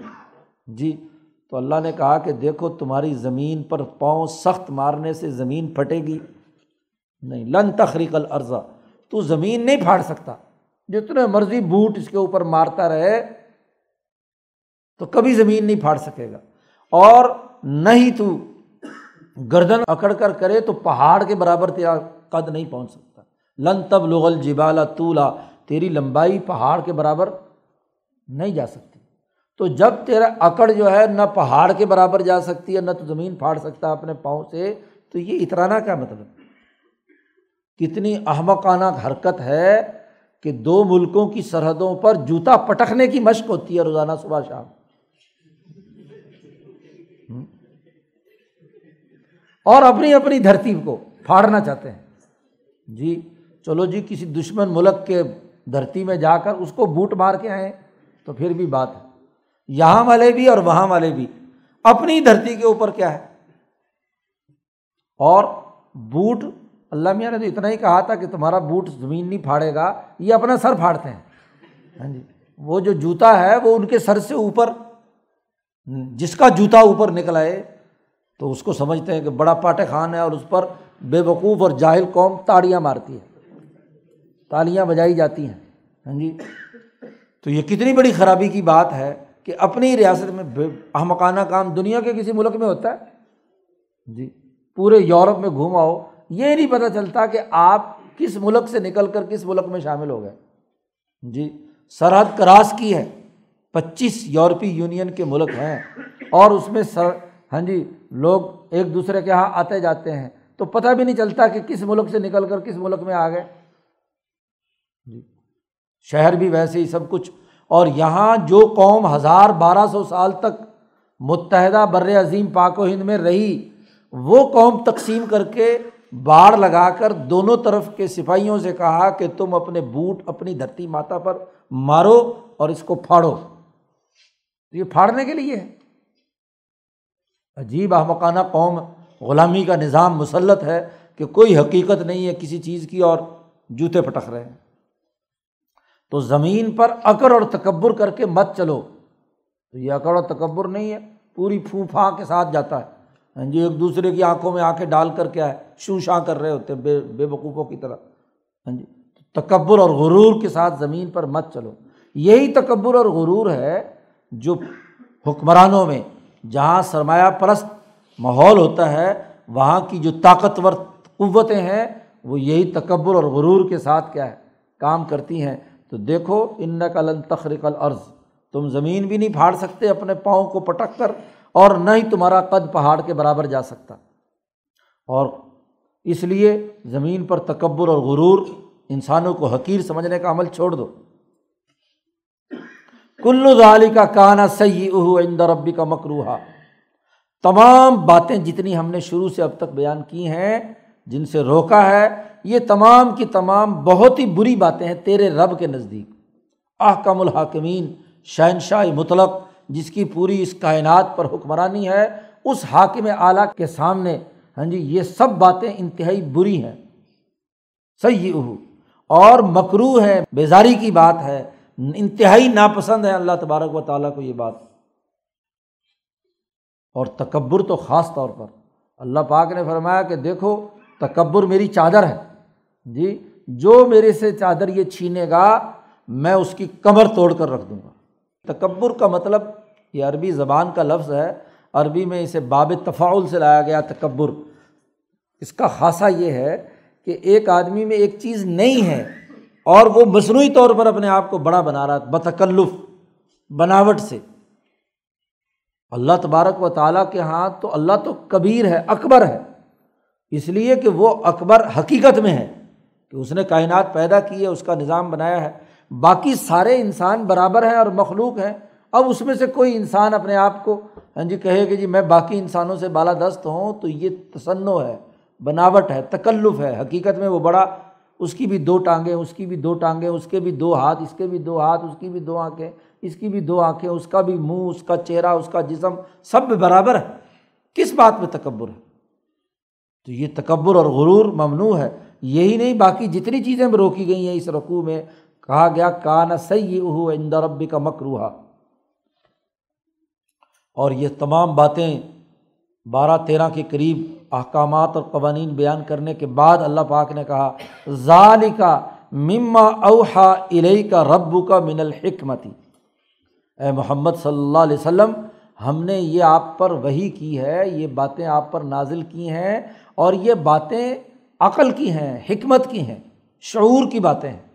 [SPEAKER 1] جی تو اللہ نے کہا کہ دیکھو تمہاری زمین پر پاؤں سخت مارنے سے زمین پھٹے گی۔ نہیں، لن تخریق العرضہ تو زمین نہیں پھاڑ سکتا۔ جتنے مرضی بوٹ اس کے اوپر مارتا رہے، تو کبھی زمین نہیں پھاڑ سکے گا۔ اور نہ ہی تو گردن اکڑ کر کرے تو پہاڑ کے برابر تیرا قد نہیں پہنچ سکتا۔ لن تب لغل جبالا تولا تیری لمبائی پہاڑ کے برابر نہیں جا سکتی۔ تو جب تیرا اکڑ جو ہے نہ پہاڑ کے برابر جا سکتی ہے، نہ تو زمین پھاڑ سکتا اپنے پاؤں سے، تو یہ اترانا کیا مطلب کتنی احمقانہ حرکت ہے کہ دو ملکوں کی سرحدوں پر جوتا پٹکنے کی مشق ہوتی ہے روزانہ صبح شام۔ اور اپنی اپنی دھرتی کو پھاڑنا چاہتے ہیں۔ جی چلو جی کسی دشمن ملک کے دھرتی میں جا کر اس کو بوٹ مار کے آئیں تو پھر بھی بات ہے۔ یہاں والے بھی اور وہاں والے بھی، اپنی دھرتی کے اوپر کیا ہے؟ اور بوٹ، اللہ میاں نے تو اتنا ہی کہا تھا کہ تمہارا بوٹ زمین نہیں پھاڑے گا، یہ اپنا سر پھاڑتے ہیں۔ ہاں جی وہ جو جوتا ہے، وہ ان کے سر سے اوپر، جس کا جوتا اوپر نکل آئے، تو اس کو سمجھتے ہیں کہ بڑا پاٹے خان ہے اور اس پر بے وقوف اور جاہل قوم تاڑیاں مارتی ہے۔ تالیاں بجائی جاتی ہیں۔ ہاں جی؟ تو یہ کتنی بڑی خرابی کی بات ہے کہ اپنی ریاست میں احمقانہ کام دنیا کے کسی ملک میں ہوتا ہے؟ جی پورے یورپ میں گھوم آؤ۔ یہ نہیں پتہ چلتا کہ آپ کس ملک سے نکل کر کس ملک میں شامل ہو گئے۔ جی سرحد کراس کی ہے۔ پچیس یورپی یونین کے ملک ہیں۔ اور اس میں سر ہاں جی لوگ ایک دوسرے کے یہاں آتے جاتے ہیں۔ تو پتہ بھی نہیں چلتا کہ کس ملک سے نکل کر کس ملک میں آ گئے۔ شہر بھی ویسے ہی سب کچھ۔ اور یہاں جو قوم ہزار بارہ سو سال تک متحدہ بر عظیم پاک و ہند میں رہی، وہ قوم تقسیم کر کے باڑ لگا کر دونوں طرف کے سپاہیوں سے کہا کہ تم اپنے بوٹ اپنی دھرتی ماتا پر مارو اور اس کو پھاڑو۔ یہ پھاڑنے کے لیے ہے۔ عجیب احمقانہ قوم، غلامی کا نظام مسلط ہے کہ کوئی حقیقت نہیں ہے کسی چیز کی اور جوتے پٹک رہے ہیں۔ تو زمین پر اکڑ اور تکبر کر کے مت چلو۔ تو یہ اکڑ اور تکبر نہیں ہے، پوری پھو پھا کے ساتھ جاتا ہے۔ ہاں جی ایک دوسرے کی آنکھوں میں آنکھیں ڈال کر کیا ہے شو شاں کر رہے ہوتے بے بے وقوفوں کی طرح۔ ہاں جی تکبر اور غرور کے ساتھ زمین پر مت چلو۔ یہی تکبر اور غرور ہے جو حکمرانوں میں، جہاں سرمایہ پرست ماحول ہوتا ہے، وہاں کی جو طاقتور قوتیں ہیں، وہ یہی تکبر اور غرور کے ساتھ کیا ہے، کام کرتی ہیں۔ تو دیکھو ان نقل تخریق العرض تم زمین بھی نہیں پھاڑ سکتے اپنے پاؤں کو پٹک کر، اور نہ ہی تمہارا قد پہاڑ کے برابر جا سکتا۔ اور اس لیے زمین پر تکبر اور غرور انسانوں کو حقیر سمجھنے کا عمل چھوڑ دو۔ کلو ظالی کا کانا سی اہ ربی کا مکروحا تمام باتیں جتنی ہم نے شروع سے اب تک بیان کی ہیں، جن سے روکا ہے یہ تمام کی تمام بہت ہی بری باتیں ہیں تیرے رب کے نزدیک۔ احکم الحاکمین، شہنشاہ مطلق، جس کی پوری اس کائنات پر حکمرانی ہے، اس حاکم اعلیٰ کے سامنے۔ ہاں جی یہ سب باتیں انتہائی بری ہیں۔ صحیح اور مکرو ہے، بیزاری کی بات ہے۔ انتہائی ناپسند ہے اللہ تبارک و تعالیٰ کو یہ بات۔ اور تکبر تو خاص طور پر۔ اللہ پاک نے فرمایا کہ دیکھو، تکبر میری چادر ہے۔ جی جو میرے سے چادر یہ چھینے گا، میں اس کی کمر توڑ کر رکھ دوں گا۔ تکبر کا مطلب یہ عربی زبان کا لفظ ہے۔ عربی میں اسے باب تفاعل سے لایا گیا، تکبر۔ اس کا خاصہ یہ ہے کہ ایک آدمی میں ایک چیز نہیں ہے اور وہ مصنوعی طور پر اپنے آپ کو بڑا بنا رہا بتکلف، بناوٹ سے۔ اللہ تبارک و تعالیٰ کے ہاں تو اللہ تو کبیر ہے، اکبر ہے۔ اس لیے کہ وہ اکبر حقیقت میں ہے۔ کہ اس نے کائنات پیدا کی ہے، اس کا نظام بنایا ہے۔ باقی سارے انسان برابر ہیں اور مخلوق ہیں۔ اب اس میں سے کوئی انسان اپنے آپ کو ہاں جی کہے کہ جی میں باقی انسانوں سے بالادست ہوں تو یہ تصنع ہے، بناوٹ ہے، تکلف ہے۔ حقیقت میں وہ بڑا، اس کی بھی دو ٹانگیں، اس کی بھی دو ٹانگیں، اس کے بھی دو ہاتھ، اس کے بھی دو ہاتھ، اس کی بھی دو آنکھیں، اس کی بھی دو آنکھیں، اس کا بھی منہ، اس کا چہرہ، اس کا جسم، سب برابر ہے۔ کس بات میں تکبر ہے؟ تو یہ تکبر اور غرور ممنوع ہے۔ یہی نہیں، باقی جتنی چیزیں روکی گئی ہیں اس رقوع میں، کہا گیا کانا سی اندر ربی کا مکروہ اور یہ تمام باتیں بارہ تیرہ کے قریب احکامات اور قوانین بیان کرنے کے بعد اللہ پاک نے کہا ظال کا مما اوہا علیہ کا رب کا من الحکمتی اے محمد صلی اللہ علیہ وسلم، ہم نے یہ آپ پر وہی کی ہے، یہ باتیں آپ پر نازل کی ہیں، اور یہ باتیں عقل کی ہیں، حکمت کی ہیں، شعور کی باتیں ہیں۔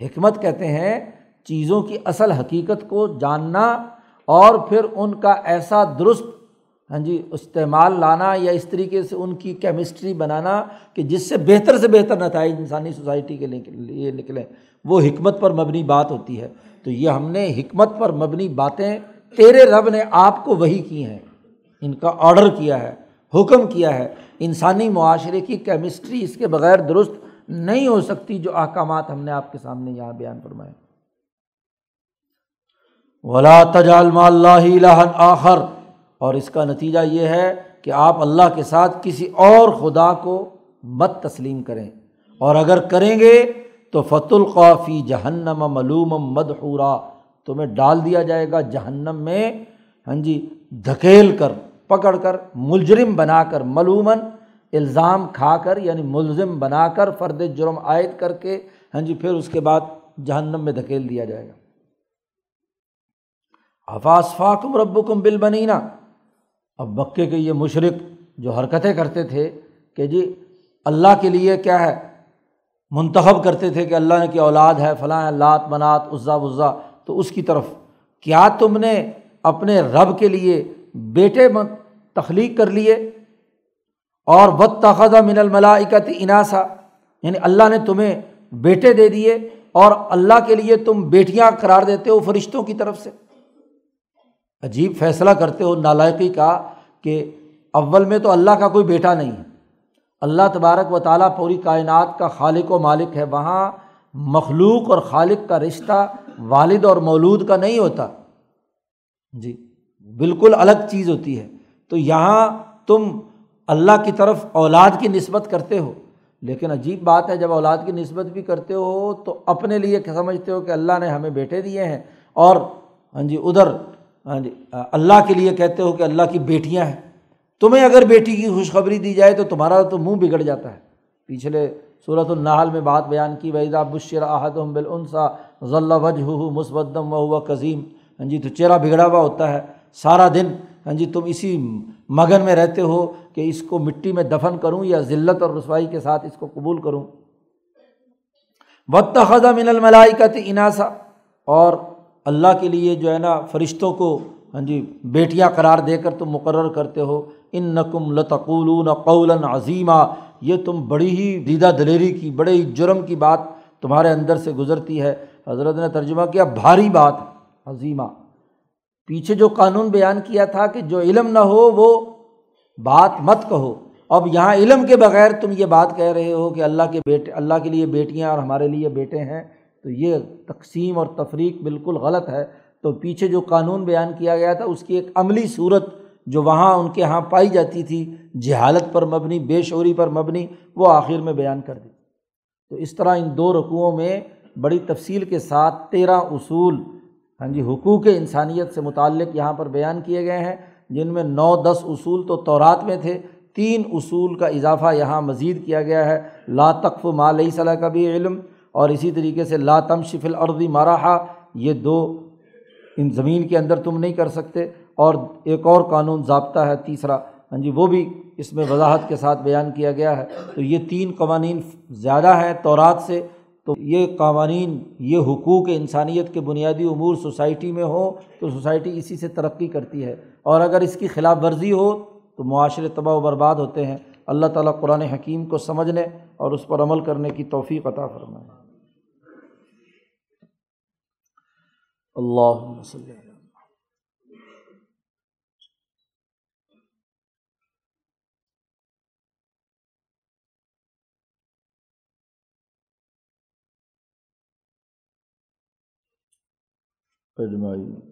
[SPEAKER 1] حکمت کہتے ہیں چیزوں کی اصل حقیقت کو جاننا اور پھر ان کا ایسا درست ہاں جی استعمال لانا یا اس طریقے سے ان کی کیمسٹری بنانا کہ جس سے بہتر سے بہتر نتائج انسانی سوسائٹی کے لیے نکلیں۔ وہ حکمت پر مبنی بات ہوتی ہے۔ تو یہ ہم نے حکمت پر مبنی باتیں تیرے رب نے آپ کو وہی کی ہیں۔ ان کا آڈر کیا ہے، حکم کیا ہے۔ انسانی معاشرے کی کیمسٹری اس کے بغیر درست نہیں ہو سکتی جو احکامات ہم نے آپ کے سامنے یہاں بیان فرمائے۔ ولا تجال اللہ آخر۔ اور اس کا نتیجہ یہ ہے کہ آپ اللہ کے ساتھ کسی اور خدا کو مت تسلیم کریں۔ اور اگر کریں گے تو فت القافی جہنم ملوم مدحورا۔ تمہیں ڈال دیا جائے گا جہنم میں ہاں جی دھکیل کر۔ پکڑ کر ملجرم بنا کر ملومن الزام کھا کر یعنی ملزم بنا کر فرد جرم عائد کر کے ہاں جی پھر اس کے بعد جہنم میں دھکیل دیا جائے گا۔ حفاظ فاکم رب کم بل بنینا اب مکے کے یہ مشرق جو حرکتیں کرتے تھے کہ جی اللہ کے لیے کیا ہے؟ منتخب کرتے تھے کہ اللہ نے کی اولاد ہے، فلاں لات منات عزا، وزا۔ تو اس کی طرف، کیا تم نے اپنے رب کے لیے بیٹے تخلیق کر لیے اور بد تخذہ من الملائکت اناسا یعنی اللہ نے تمہیں بیٹے دے دیے اور اللہ کے لیے تم بیٹیاں قرار دیتے ہو فرشتوں کی طرف سے۔ عجیب فیصلہ کرتے ہو نالائقی کا کہ اول میں تو اللہ کا کوئی بیٹا نہیں ہے۔ اللہ تبارک و تعالیٰ پوری کائنات کا خالق و مالک ہے، وہاں مخلوق اور خالق کا رشتہ والد اور مولود کا نہیں ہوتا۔ جی بالکل الگ چیز ہوتی ہے۔ تو یہاں تم اللہ کی طرف اولاد کی نسبت کرتے ہو۔ لیکن عجیب بات ہے، جب اولاد کی نسبت بھی کرتے ہو تو اپنے لیے سمجھتے ہو کہ اللہ نے ہمیں بیٹے دیے ہیں۔ اور ہاں جی ادھر ہاں جی اللہ کے لیے کہتے ہو کہ اللہ کی بیٹیاں ہیں۔ تمہیں اگر بیٹی کی خوشخبری دی جائے تو تمہارا تو منہ بگڑ جاتا ہے۔ پچھلے صورت النحل میں بات بیان کی ویزا بشر احدم بالعنسا ضلع وجہ مثبدم و ہوا ہاں جی تو چہرہ بگڑا ہوا ہوتا ہے سارا دن۔ ہاں جی تم اسی مگن میں رہتے ہو کہ اس کو مٹی میں دفن کروں یا ذلت اور رسوائی کے ساتھ اس کو قبول کروں۔ وقت خزہ من الملائکت اناسا اور اللہ کے لیے جو ہے نا فرشتوں کو ہاں جی بیٹیاں قرار دے کر تم مقرر کرتے ہو۔ ان نقم لتقولون قول عظیمہ یہ تم بڑی ہی دیدہ دلیری کی، بڑے ہی جرم کی بات تمہارے اندر سے گزرتی ہے۔ حضرت نے ترجمہ کیا، بھاری بات، عظیمہ۔ پیچھے جو قانون بیان کیا تھا کہ جو علم نہ ہو وہ بات مت کہو۔ اب یہاں علم کے بغیر تم یہ بات کہہ رہے ہو کہ اللہ کے بیٹے اللہ کے لیے بیٹیاں اور ہمارے لیے بیٹے ہیں، تو یہ تقسیم اور تفریق بالکل غلط ہے۔ تو پیچھے جو قانون بیان کیا گیا تھا، اس کی ایک عملی صورت جو وہاں ان کے یہاں پائی جاتی تھی، جہالت پر مبنی، بے شعوری پر مبنی، وہ آخر میں بیان کر دی۔ تو اس طرح ان دو رقوؤں میں بڑی تفصیل کے ساتھ تیرہ اصول ہاں جی حقوق انسانیت سے متعلق یہاں پر بیان کیے گئے ہیں، جن میں نو دس اصول تو تورات میں تھے، تین اصول کا اضافہ یہاں مزید کیا گیا ہے۔ لا تقف مالئی صلاح کا بھی علم، اور اسی طریقے سے لاتم شفل عرضی ماراحا یہ دو ان زمین کے اندر تم نہیں کر سکتے۔ اور ایک اور قانون ضابطہ ہے، تیسرا ہاں جی وہ بھی اس میں وضاحت کے ساتھ بیان کیا گیا ہے۔ تو یہ تین قوانین زیادہ ہیں تورات سے تو یہ قوانین، یہ حقوق انسانیت کے بنیادی امور سوسائٹی میں ہوں تو سوسائٹی اسی سے ترقی کرتی ہے۔ اور اگر اس کی خلاف ورزی ہو تو معاشرے تباہ و برباد ہوتے ہیں۔ اللہ تعالیٰ قرآن حکیم کو سمجھنے اور اس پر عمل کرنے کی توفیق عطا فرمائے۔ اللہ اجمائی